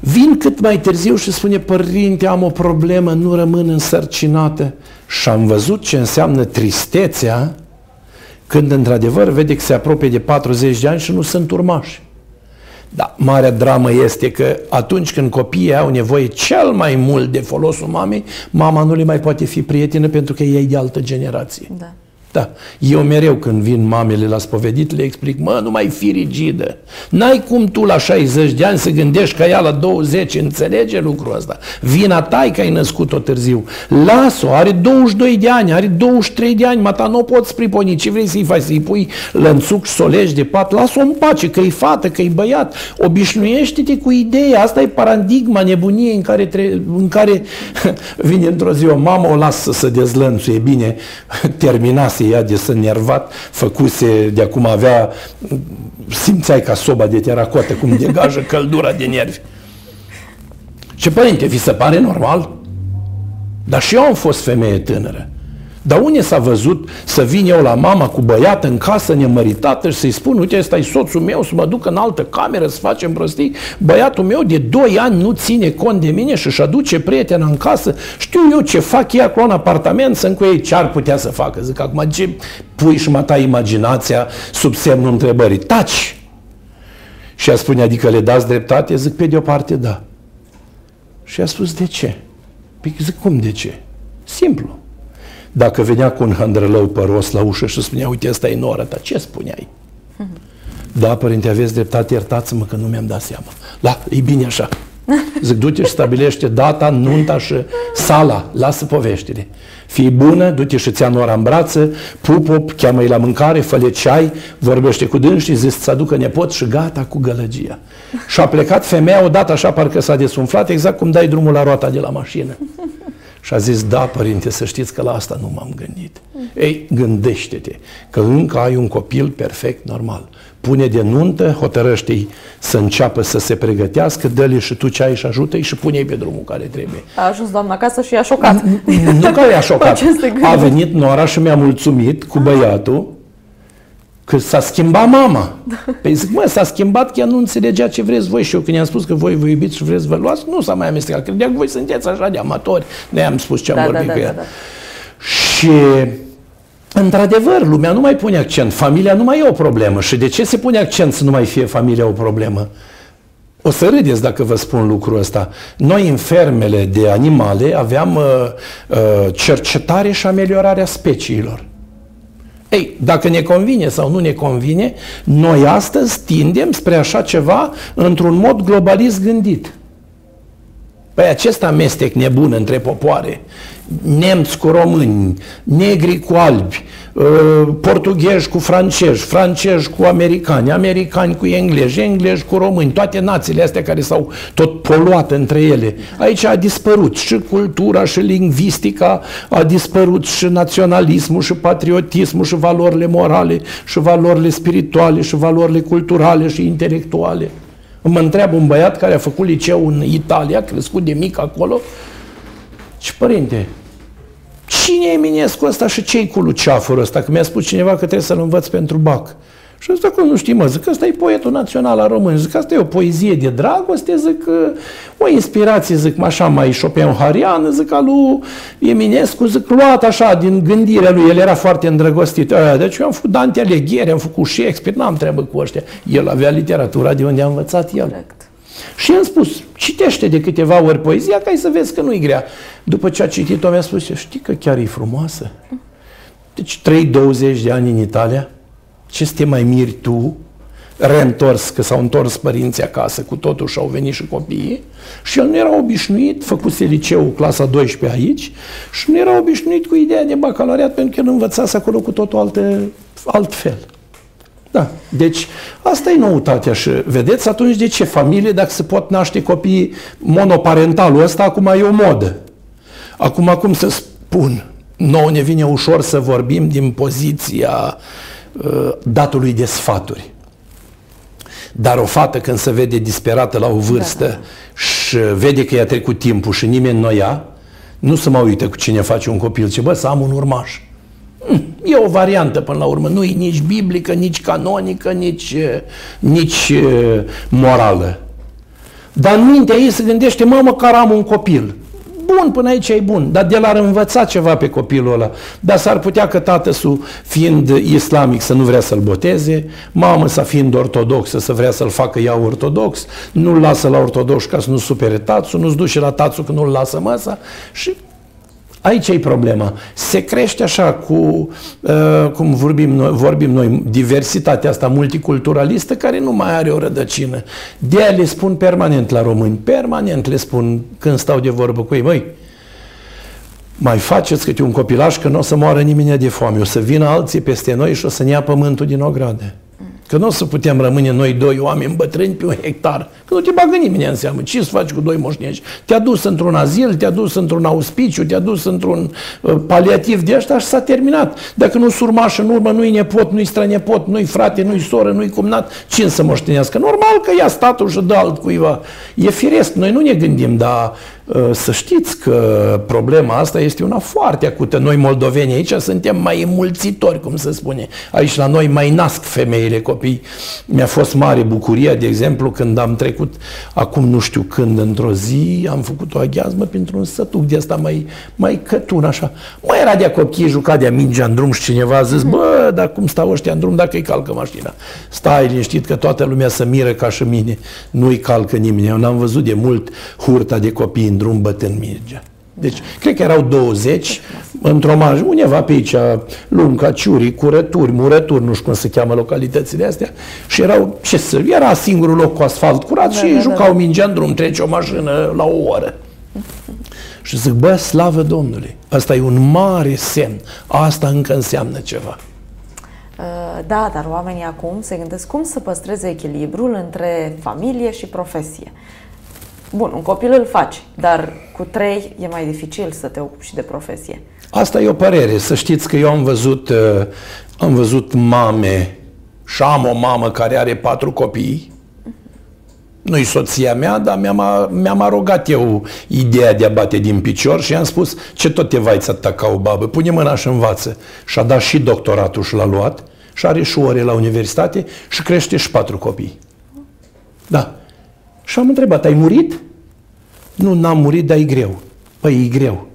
vin cât mai târziu și spune, părinte, am o problemă, nu rămân însărcinată. Și am văzut ce înseamnă tristețea când într-adevăr vede că se apropie de 40 de ani și nu sunt urmași. Da, marea dramă este că atunci când copiii au nevoie cel mai mult de folosul mamei, mama nu le mai poate fi prietenă pentru că ea e de altă generație. Da. Da. Eu mereu când vin mamele la spovedit le explic, mă, nu mai fi rigidă. N-ai cum tu la 60 de ani să gândești ca ea la 20, înțelege lucrul ăsta. Vina ta că ai născut-o târziu. Las-o, are 22 de ani, are 23 de ani, mata nu o poți priponi. Ce vrei să-i faci? Să-i pui lănțuc și solegi de pat? Las-o în pace, că e fată, că e băiat. Obișnuiește-te cu ideea. Asta e paradigma nebuniei în care, tre- în care vine într-o zi o mamă, o lasă să se dezlănțuie. Bine, terminase chestie ea de să nervat, făcuse, de acum avea, simțeai ca soba de teracotă, cum degajă căldura de nervi. Ce părinte, vi se pare normal? Dar și eu am fost femeie tânără. Dar unde s-a văzut să vin eu la mama cu băiat în casă nemăritată și să-i spun, uite, ăsta e soțul meu, să mă duc în altă cameră să facem prostii. Băiatul meu de 2 ani nu ține cont de mine și își aduce prietena în casă. Știu eu ce fac ei acolo în apartament, sunt cu ei ce ar putea să facă. Zic, acum ce pui și mata imaginația sub semnul întrebării? Taci! Și a spune, adică le dați dreptate? Zic, pe de o parte, da. Și a spus, de ce? Păi zic, cum de ce? Simplu. Dacă venea cu un hândrălău păros la ușă și spunea, uite, ăsta e nora ta, ce spuneai? Da, părinte, aveți dreptate, iertați-mă că nu mi-am dat seama. Da, e bine așa. Zic, du-te și stabilește data, nunta și sala, lasă poveștile. Fii bună, du-te și ți-a nora în brață, pup cheamă-i la mâncare, fă ceai, vorbește cu dânsi și zici să aducă nepot și gata cu gălăgia. Și a plecat femeia odată așa, parcă s-a desumflat, exact cum dai drumul la roata de la mașină. Și a zis, da, părinte, să știți că la asta nu m-am gândit. Ei, gândește-te că încă ai un copil perfect normal. Pune de nuntă, hotărăște-i să înceapă să se pregătească, dă-le și tu ce ai și ajută-i și pune-i pe drumul care trebuie. A ajuns doamna acasă și i-a șocat. Nu că i-a șocat. A venit Nora și mi-a mulțumit cu băiatul Că s-a schimbat mama. Păi zic, mă, s-a schimbat că ea nu înțelegea ce vreți voi și eu când i-am spus că voi vă iubiți și vreți să vă luați, nu s-a mai amestecat. Credea că voi sunteți așa de amatori. ne am spus ce am da, vorbit da, cu da, ea. Da, da. Și Într-adevăr, lumea nu mai pune accent. Familia nu mai e o problemă. Și de ce se pune accent să nu mai fie familia o problemă? O să râdeți dacă vă spun lucrul ăsta. Noi în fermele de animale aveam uh, uh, cercetare și ameliorarea speciilor. Ei, dacă ne convine sau nu ne convine, noi astăzi tindem spre așa ceva într-un mod globalist gândit. Păi acest amestec nebun între popoare, nemți cu români, negri cu albi, uh, portughezi cu francezi, francezi cu americani, americani cu englezi, englezi cu români, toate națiile astea care s-au tot poluat între ele. Aici a dispărut și cultura, și lingvistica, a dispărut și naționalismul, și patriotismul, și valorile morale, și valorile spirituale, și valorile culturale și intelectuale. Mă întreabă un băiat care a făcut liceu în Italia, crescut de mic acolo, și părinte, cine e Eminescu ăsta și ce-i cu Luceafărul ăsta? Că mi-a spus cineva că trebuie să-l învăț pentru BAC. Și ăsta că nu știi, mă, zic că ăsta e poetul național al român, zic că asta e o poezie de dragoste, zic că o inspirație, zic, așa mai Schopenhaueriană, zic, al lui Eminescu, zic, luat așa din gândirea lui, el era foarte îndrăgostit. Aia, deci eu am făcut Dante Alighieri, am făcut Shakespeare, n-am treabă cu ăștia. El avea literatura de unde a învățat el. Correct. Și i-am spus, citește de câteva ori poezia ca să vezi că nu-i grea. După ce a citit-o, mi-a spus, știi că chiar e frumoasă? Deci trei 20 de ani în Italia, ce să te mai miri tu, reîntors, că s-au întors părinții acasă cu totul și au venit și copiii și el nu era obișnuit, făcuse liceu clasa 12 aici și nu era obișnuit cu ideea de bacalaureat pentru că el învățase acolo cu totul alte, altfel. Da. Deci, asta e noutatea și vedeți atunci de ce familie, dacă se pot naște copii monoparentalul ăsta, acum e o modă. Acum, cum să spun, nouă ne vine ușor să vorbim din poziția uh, datului de sfaturi. Dar o fată când se vede disperată la o vârstă da, da. și vede că i-a trecut timpul și nimeni nu o ia, nu se mai uită cu cine face un copil, ci bă, să am un urmaș. E o variantă până la urmă, nu e nici biblică, nici canonică, nici, nici morală. Dar în mintea ei se gândește, mă, măcar am un copil. Bun, până aici e bun, dar de l-ar învăța ceva pe copilul ăla. Dar s-ar putea că tatăsul, fiind islamic, să nu vrea să-l boteze, mamă să fiind ortodoxă, să vrea să-l facă ea ortodox, nu-l lasă la ortodox ca să nu supere tațul, nu-ți duce la tațul că nu-l lasă măsa și Aici e problema. Se crește așa cu, uh, cum vorbim noi, vorbim noi, diversitatea asta multiculturalistă care nu mai are o rădăcină. De aia le spun permanent la români, permanent le spun când stau de vorbă cu ei, măi, mai faceți câte un copilaș că nu o să moară nimeni de foame, o să vină alții peste noi și o să ne ia pământul din ograde. Că nu o să putem rămâne noi doi oameni bătrâni pe un hectar. Că nu te bagă nimeni în seamă. Ce să faci cu doi moșnești? Te-a dus într-un azil, te-a dus într-un auspiciu, te-a dus într-un uh, paliativ de ăsta și s-a terminat. Dacă nu surmaș în urmă, nu-i nepot, nu-i strănepot, nu-i frate, nu-i soră, nu-i cumnat, cine să moștenească? Normal că ia statul și dă altcuiva. E firesc, noi nu ne gândim, dar Uh, să știți că problema asta este una foarte acută. Noi moldoveni aici suntem mai înmulțitori, cum se spune. Aici la noi mai nasc femeile copii. Mi-a fost mare bucurie, de exemplu, când am trecut acum nu știu când, într-o zi, am făcut o aghiazmă pentru un sătuc de asta mai, mai cătun, așa. Mai era de copii, juca de mingea în drum și cineva a zis, bă, dar cum stau ăștia în drum dacă îi calcă mașina? Stai liniștit că toată lumea să miră ca și mine. Nu-i calcă nimeni. Eu n-am văzut de mult hurta de copii în drum bătând Mirgea. Deci, cred că erau 20 într-o marjă, undeva pe aici, Lunca, Ciuri, Curături, Murături, nu știu cum se cheamă localitățile astea, și erau, ce să, era singurul loc cu asfalt curat da, și da, jucau da. mingea în drum, trece o mașină la o oră. Și zic, bă, slavă Domnului, asta e un mare semn, asta încă înseamnă ceva. Uh, da, dar oamenii acum se gândesc cum să păstreze echilibrul între familie și profesie. Bun, un copil îl faci, dar cu trei e mai dificil să te ocupi și de profesie. Asta e o părere. Să știți că eu am văzut, uh, am văzut mame și am o mamă care are patru copii. Nu-i soția mea, dar mi-am, mi-am arogat eu ideea de a bate din picior și am spus ce tot te vai atâta ca o babă, pune mâna și învață. Și a dat și doctoratul și l-a luat și are și ore la universitate și crește și patru copii. Da. Și am întrebat, ai murit? Nu, n-am murit, dar e greu. Păi e greu.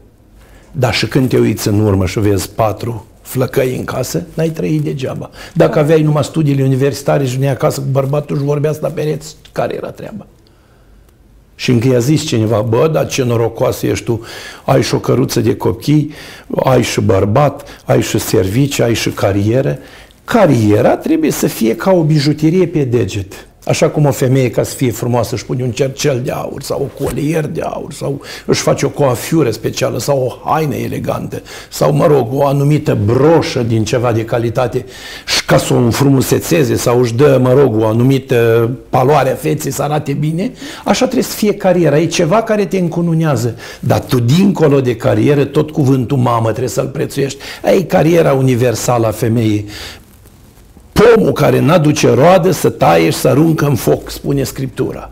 Dar și când te uiți în urmă și vezi patru flăcăi în casă, n-ai trăit degeaba. Dacă aveai numai studiile universitare și veneai acasă cu bărbatul și vorbea la pereți, care era treaba? Și încă i-a zis cineva, bă, dar ce norocoasă ești tu, ai și o căruță de copii, ai și bărbat, ai și servicii, ai și carieră. Cariera trebuie să fie ca o bijuterie pe deget. Așa cum o femeie, ca să fie frumoasă, își pune un cercel de aur sau o colier de aur sau își face o coafiură specială sau o haină elegantă sau, mă rog, o anumită broșă din ceva de calitate și ca să o înfrumusețeze sau își dă, mă rog, o anumită paloare a feței să arate bine, așa trebuie să fie cariera. E ceva care te încununează. Dar tu, dincolo de carieră, tot cuvântul mamă trebuie să-l prețuiești. Ai cariera universală a femeii pomul care n-aduce roadă să taie și să aruncă în foc, spune Scriptura.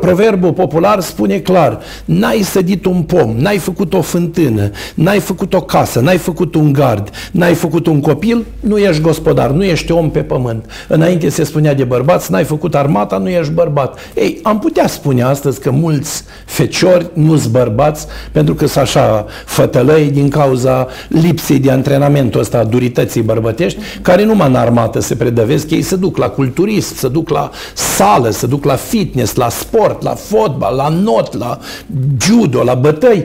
Proverbul popular spune clar, n-ai sădit un pom, n-ai făcut o fântână, n-ai făcut o casă, n-ai făcut un gard, n-ai făcut un copil, nu ești gospodar, nu ești om pe pământ. Înainte se spunea de bărbați, n-ai făcut armata, nu ești bărbat. Ei, am putea spune astăzi că mulți feciori nu sunt bărbați pentru că sunt așa fătălăi din cauza lipsei de antrenamentul ăsta, durității bărbătești, care numai în armată se predăvesc, ei se duc la culturism, se duc la sală, se duc la fitness, la sport, la fotbal, la not, la judo, la bătăi,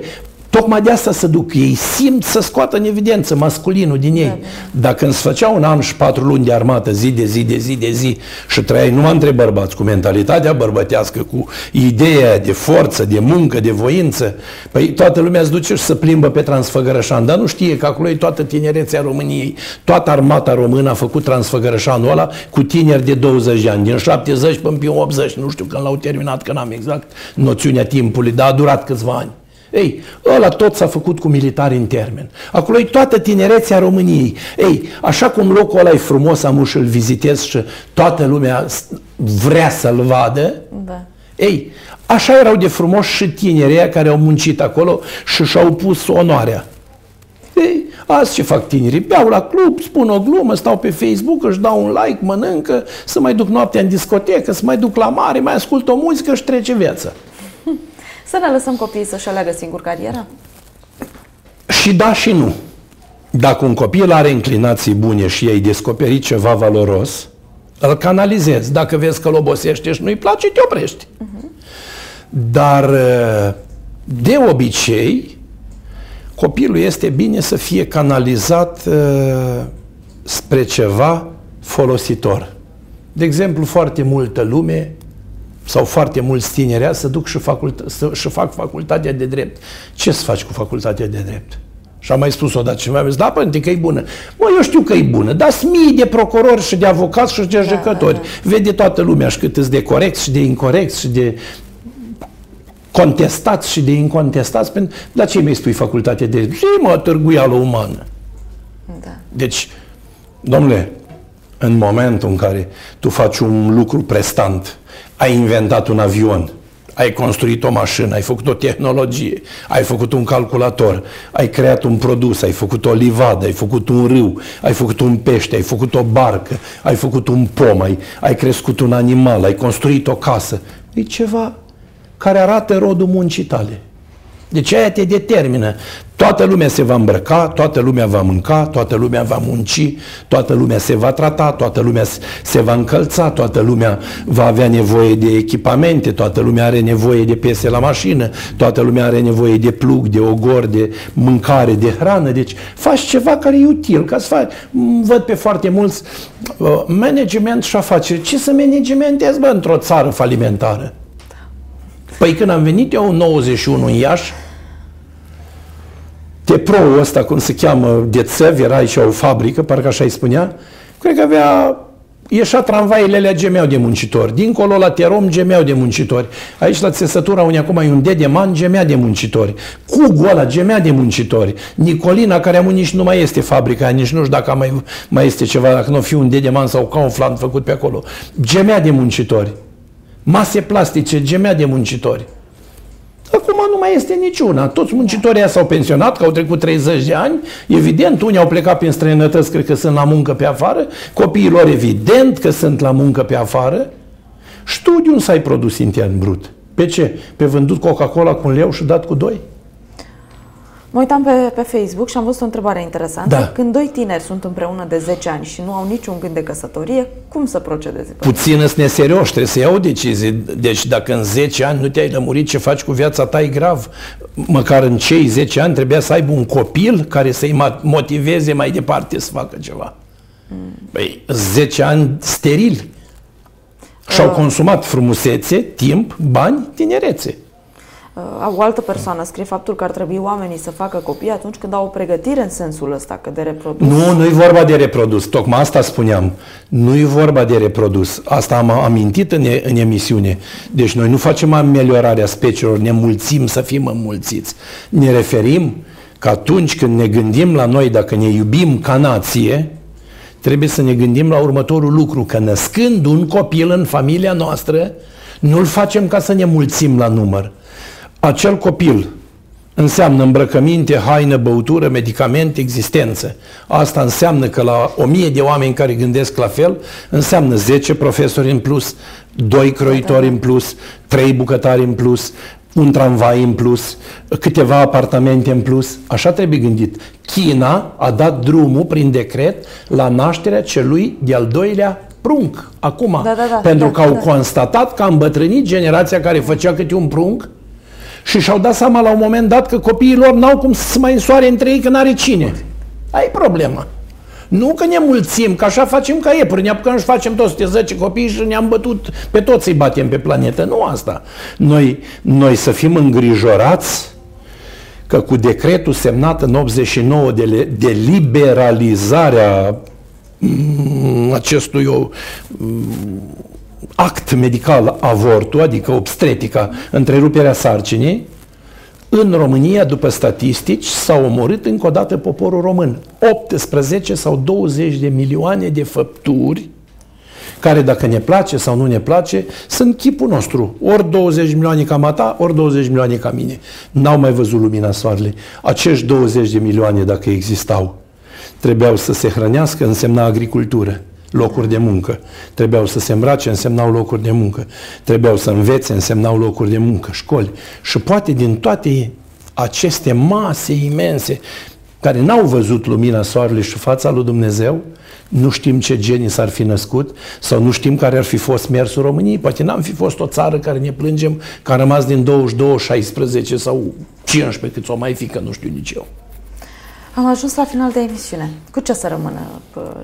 Tocmai de asta se duc. Ei simt să scoată în evidență masculinul din ei. Da, da. Dacă îți făcea un an și patru luni de armată, zi de zi, de zi, de zi, și trăiai numai între bărbați, cu mentalitatea bărbătească, cu ideea de forță, de muncă, de voință, păi toată lumea îți duce și să plimbă pe Transfăgărășan, dar nu știe că acolo e toată tinerețea României. Toată armata română a făcut Transfăgărășanul ăla cu tineri de 20 de ani, din 70 până în 80, nu știu când l-au terminat, că n-am exact noțiunea timpului, dar a durat câțiva ani. Ei, ăla tot s-a făcut cu militari în termen. Acolo e toată tinerețea României. Ei, așa cum locul ăla e frumos, am și îl vizitez și toată lumea vrea să-l vadă, da. ei, așa erau de frumos și tinerii care au muncit acolo și și-au pus onoarea. Ei, azi ce fac tinerii? Beau la club, spun o glumă, stau pe Facebook, își dau un like, mănâncă, să mai duc noaptea în discotecă, să mai duc la mare, mai ascult o muzică și trece viața. Să ne lăsăm copiii să-și aleagă singur cariera? Și da și nu. Dacă un copil are inclinații bune și ei descoperi ceva valoros, îl canalizezi. Dacă vezi că îl obosește și nu-i place, te oprești. Uh-huh. Dar de obicei, copilul este bine să fie canalizat uh, spre ceva folositor. De exemplu, foarte multă lume sau foarte mulți tineri să duc și, facultă, să, și fac facultatea de drept. Ce să faci cu facultatea de drept? Și am mai spus odată și mi-a zis, da, părinte, că e bună. Mă, eu știu că e bună, dar sunt mii de procurori și de avocați și de da, judecători. Da, da. Vede toată lumea și cât de corect și de incorrect și de contestați și de incontestați. Pentru... Dar ce mi-ai spui facultatea de drept? Zi, mă, târguială umană. Da. Deci, domnule, în momentul în care tu faci un lucru prestant, ai inventat un avion, ai construit o mașină, ai făcut o tehnologie, ai făcut un calculator, ai creat un produs, ai făcut o livadă, ai făcut un râu, ai făcut un pește, ai făcut o barcă, ai făcut un pom, ai, ai crescut un animal, ai construit o casă. E ceva care arată rodul muncii tale. Deci aia te determină. Toată lumea se va îmbrăca, toată lumea va mânca, toată lumea va munci, toată lumea se va trata, toată lumea se va încălța, toată lumea va avea nevoie de echipamente, toată lumea are nevoie de piese la mașină, toată lumea are nevoie de plug, de ogor, de mâncare, de hrană. Deci faci ceva care e util, ca să faci. Văd pe foarte mulți uh, management și afaceri. Ce să managementezi, bă, într-o țară falimentară? Păi când am venit eu în 91 în Iași, Tepro ăsta, cum se cheamă, de țăvi, era aici o fabrică, parcă așa îi spunea, cred că avea ieșa tramvaiele alea gemeau de muncitori. Dincolo la Terom gemeau de muncitori. Aici la țesătura unde acum e un dedeman gemea de muncitori. Cugul ăla gemea de muncitori. Nicolina, care am nici nu mai este fabrica, nici nu știu dacă mai, mai este ceva, dacă nu fi un dedeman sau ca un flan făcut pe acolo. Gemea de muncitori. Mase plastice, gemea de muncitori. Acum nu mai este niciuna. Toți muncitorii s-au pensionat, că au trecut 30 de ani. Evident, unii au plecat prin străinătăți, cred că sunt la muncă pe afară. Copiilor, evident că sunt la muncă pe afară. Studiul să ai produs intern brut. Pe ce? Pe vândut Coca-Cola cu un leu și dat cu doi? Mă uitam pe, pe Facebook și am văzut o întrebare interesantă. Da. Când doi tineri sunt împreună de 10 ani și nu au niciun gând de căsătorie, cum să procedeze? Puțin îți neserioși, trebuie să iau o decizie. Deci dacă în 10 ani nu te-ai lămurit ce faci cu viața ta, e grav. Măcar în cei 10 ani trebuia să aibă un copil care să-i motiveze mai departe să facă ceva. Mm. Păi, 10 ani sterili. Și-au uh. consumat frumusețe, timp, bani, tinerețe. Uh, o altă persoană scrie faptul că ar trebui oamenii să facă copii atunci când au o pregătire în sensul ăsta, că de reprodus. Nu, nu e vorba de reprodus. Tocmai asta spuneam. Nu e vorba de reprodus. Asta am amintit în, în emisiune. Deci noi nu facem ameliorarea speciilor, ne mulțim să fim înmulțiți. Ne referim că atunci când ne gândim la noi, dacă ne iubim ca nație, trebuie să ne gândim la următorul lucru, că născând un copil în familia noastră, nu-l facem ca să ne mulțim la număr, acel copil înseamnă îmbrăcăminte, haină, băutură, medicamente, existență. Asta înseamnă că la o mie de oameni care gândesc la fel, înseamnă 10 profesori în plus, 2 croitori în plus, 3 bucătari în plus, un tramvai în plus, câteva apartamente în plus. Așa trebuie gândit. China a dat drumul prin decret la nașterea celui de-al doilea prunc. Acum. Da, da, da, pentru da, că au da. constatat că a îmbătrânit generația care făcea câte un prunc și și-au dat seama la un moment dat că copiii lor n-au cum să se mai însoare între ei că n-are cine. Ai problema. Nu că ne mulțim, că așa facem ca iepuri, ne apucăm și facem toți 10 copii și ne-am bătut pe toți să-i batem pe planetă. Nu asta. Noi, noi să fim îngrijorați că cu decretul semnat în 89 de, de liberalizarea mm, acestui o, act medical avortul, adică obstetrica, întreruperea sarcinii, în România, după statistici, s-au omorât încă o dată poporul român. 18 sau 20 de milioane de făpturi care, dacă ne place sau nu ne place, sunt chipul nostru. Ori 20 milioane ca mata, ori 20 milioane ca mine. N-au mai văzut lumina soarelui. Acești 20 de milioane, dacă existau, trebuiau să se hrănească, însemna agricultură locuri de muncă. Trebuiau să se îmbrace, însemnau locuri de muncă. Trebuiau să învețe, însemnau locuri de muncă, școli. Și poate din toate aceste mase imense care n-au văzut lumina soarelui și fața lui Dumnezeu, nu știm ce genii s-ar fi născut sau nu știm care ar fi fost mersul României. Poate n-am fi fost o țară care ne plângem că a rămas din 22, 16 sau 15 cât o mai fi, că nu știu nici eu. Am ajuns la final de emisiune. Cu ce să rămână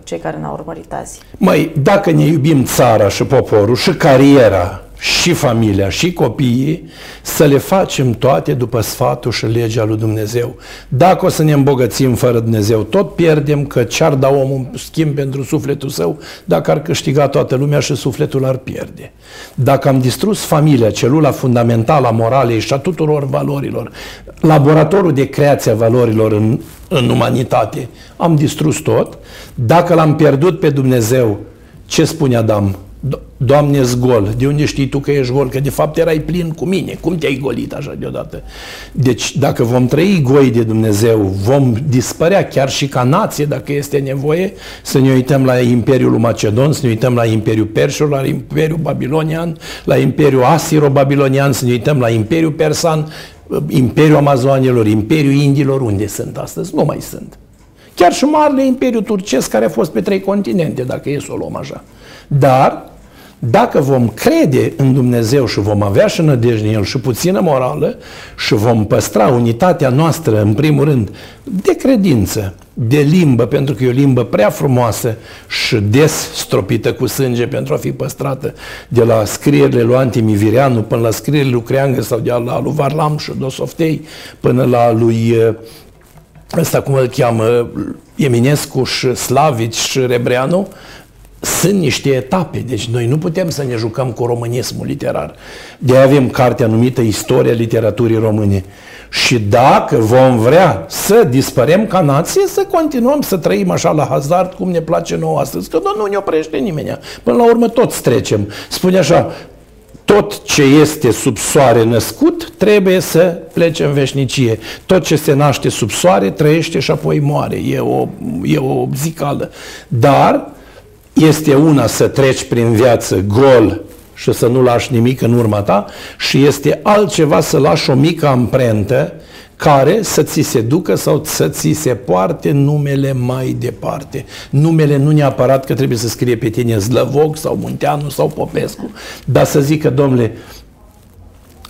cei care ne-au urmărit azi? Mai, dacă ne iubim țara și poporul și cariera și familia și copiii, să le facem toate după sfatul și legea lui Dumnezeu. Dacă o să ne îmbogățim fără Dumnezeu, tot pierdem că ce-ar da omul schimb pentru sufletul său, dacă ar câștiga toată lumea și sufletul ar pierde. Dacă am distrus familia, celula fundamentală a moralei și a tuturor valorilor, laboratorul de creație a valorilor în, în umanitate, am distrus tot. Dacă l-am pierdut pe Dumnezeu, ce spune Adam? Doamne, gol. De unde știi tu că ești gol? Că de fapt erai plin cu mine. Cum te-ai golit așa deodată? Deci dacă vom trăi goi de Dumnezeu, vom dispărea chiar și ca nație, dacă este nevoie, să ne uităm la Imperiul Macedon, să ne uităm la Imperiul Perșilor, la Imperiul Babilonian, la Imperiul Asiro-Babilonian, să ne uităm la Imperiul Persan, Imperiul Amazoanilor, Imperiul Indilor, unde sunt astăzi? Nu mai sunt. Chiar și marele Imperiu Turcesc, care a fost pe trei continente, dacă e să o luăm așa. Dar, dacă vom crede în Dumnezeu și vom avea și nădejde în El și puțină morală și vom păstra unitatea noastră, în primul rând, de credință, de limbă, pentru că e o limbă prea frumoasă și des stropită cu sânge pentru a fi păstrată, de la scrierile lui Antimivireanu până la scrierile lui Creangă sau de la lui Varlam și Dosoftei până la lui ăsta cum îl cheamă, Eminescu și Slavici și Rebreanu, sunt niște etape, deci noi nu putem să ne jucăm cu românismul literar. De avem cartea numită Istoria literaturii române. Și dacă vom vrea să dispărem ca nație, să continuăm să trăim așa la hazard cum ne place nouă astăzi, că nu ne oprește nimeni. Până la urmă toți trecem. Spune așa, tot ce este sub soare născut trebuie să plece în veșnicie. Tot ce se naște sub soare trăiește și apoi moare. E o, e o zicală. Dar este una să treci prin viață gol și să nu lași nimic în urma ta și este altceva să lași o mică amprentă care să ți se ducă sau să ți se poarte numele mai departe. Numele nu neapărat că trebuie să scrie pe tine Zlăvog sau Munteanu sau Popescu, dar să zică, domnule,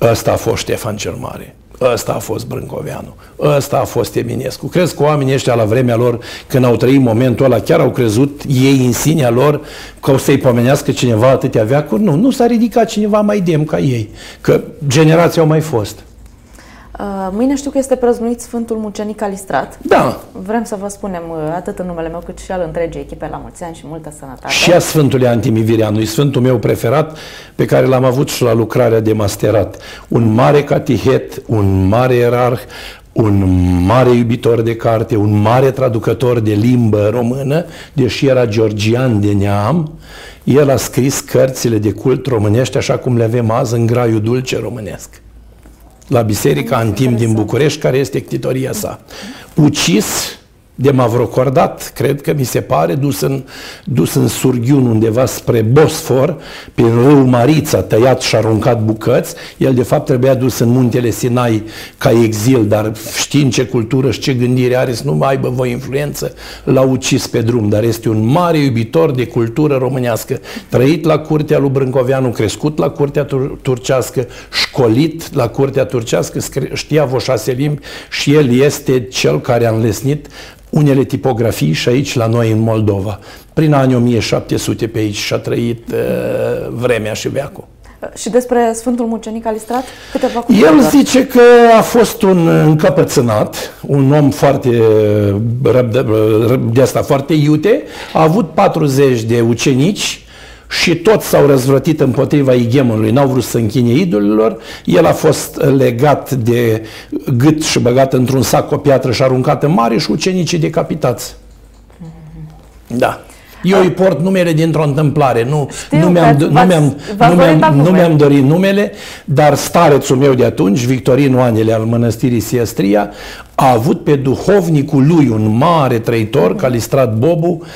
ăsta a fost Ștefan cel Mare, ăsta a fost Brâncoveanu, ăsta a fost Eminescu. Crezi că oamenii ăștia la vremea lor, când au trăit momentul ăla, chiar au crezut ei în sinea lor că o să-i pomenească cineva atâtea veacuri? Nu, nu s-a ridicat cineva mai dem ca ei, că generații au mai fost. Uh, mâine știu că este prăznuit Sfântul Mucenic Alistrat. Da. Vrem să vă spunem uh, atât în numele meu cât și al întregii echipe la mulți ani și multă sănătate. Și a Sfântului Antimivireanu, e Sfântul meu preferat pe care l-am avut și la lucrarea de masterat. Un mare catihet, un mare erarh, un mare iubitor de carte, un mare traducător de limbă română, deși era georgian de neam, el a scris cărțile de cult românești așa cum le avem azi în graiul dulce românesc la Biserica Antim din București, care este ctitoria sa. Ucis de Mavrocordat, cred că mi se pare, dus în, dus în surghiun undeva spre Bosfor, pe râu Marița, tăiat și aruncat bucăți. El, de fapt, trebuia dus în muntele Sinai ca exil, dar știind ce cultură și ce gândire are, să nu mai aibă voi influență, l-a ucis pe drum. Dar este un mare iubitor de cultură românească, trăit la curtea lui Brâncoveanu, crescut la curtea tur- turcească, școlit la curtea turcească, știa vreo șase limbi și el este cel care a înlesnit unele tipografii și aici la noi în Moldova. Prin anii 1700 pe aici și-a trăit uh, vremea și veacul. Și despre Sfântul Mucenic Alistrat? Câteva cuvinte. El zice că a fost un încăpățânat, un om foarte de asta foarte iute, a avut 40 de ucenici și toți s-au răzvrătit împotriva igemului, n-au vrut să închine idolilor, el a fost legat de gât și băgat într-un sac cu o piatră și aruncat în mare și ucenicii decapitați. Da. Eu îi port numele dintr-o întâmplare, nu, Știu nu, mi-am, nu, mi-am, nu, mi-am, nu mi-am dorit numele, dar starețul meu de atunci, Victorin Oanele al mănăstirii Siestria, a avut pe duhovnicul lui, un mare trăitor, Calistrat Bobu, Uh,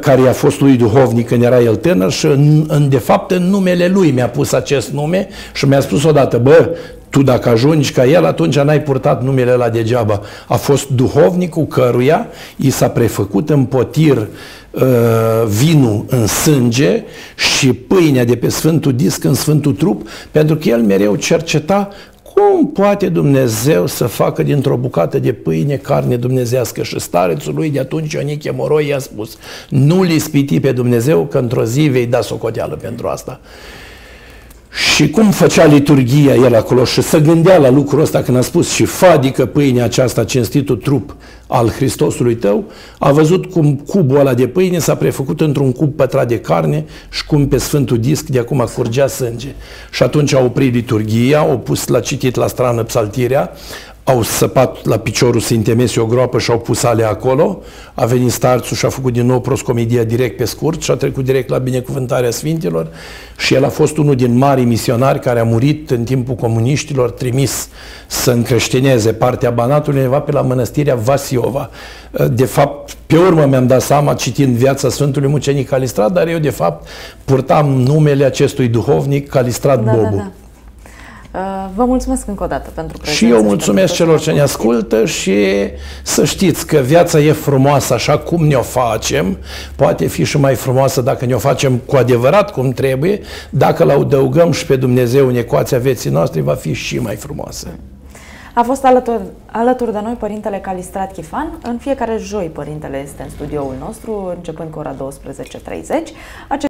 care i-a fost lui duhovnic când era el tânăr și în, în, de fapt în numele lui mi-a pus acest nume și mi-a spus odată, bă, tu dacă ajungi ca el, atunci n-ai purtat numele la degeaba. A fost duhovnicul căruia i s-a prefăcut în potir uh, vinul în sânge și pâinea de pe Sfântul Disc în Sfântul Trup, pentru că el mereu cerceta cum poate Dumnezeu să facă dintr-o bucată de pâine carne dumnezească? Și starețul lui de atunci, Ioniche Moroi, i-a spus, nu-l ispiti pe Dumnezeu, că într-o zi vei da socoteală pentru asta. Și cum făcea liturgia el acolo și să gândea la lucrul ăsta când a spus și fadică pâinea aceasta, cinstitul trup al Hristosului tău, a văzut cum cubul ăla de pâine s-a prefăcut într-un cub pătrat de carne și cum pe Sfântul Disc de acum curgea sânge. Și atunci a oprit liturgia, au pus la citit la strană psaltirea, au săpat la piciorul Sfintemesi o groapă și au pus ale acolo, a venit starțul și a făcut din nou proscomedia direct pe scurt și a trecut direct la binecuvântarea Sfintilor și el a fost unul din mari misionari care a murit în timpul comuniștilor, trimis să încreștineze partea Banatului undeva pe la mănăstirea Vasiova. De fapt, pe urmă mi-am dat seama, citind viața Sfântului Mucenic Calistrat, dar eu de fapt purtam numele acestui duhovnic Calistrat da, Bobu. Da, da. Uh, vă mulțumesc încă o dată pentru prezență. Și eu mulțumesc celor ce ne ascultă și să știți că viața e frumoasă așa cum ne-o facem, poate fi și mai frumoasă dacă ne-o facem cu adevărat cum trebuie, dacă l adăugăm și pe Dumnezeu în ecuația vieții noastre, va fi și mai frumoasă. A fost alături, alături de noi Părintele Calistrat Chifan. În fiecare joi Părintele este în studioul nostru, începând cu ora 12.30.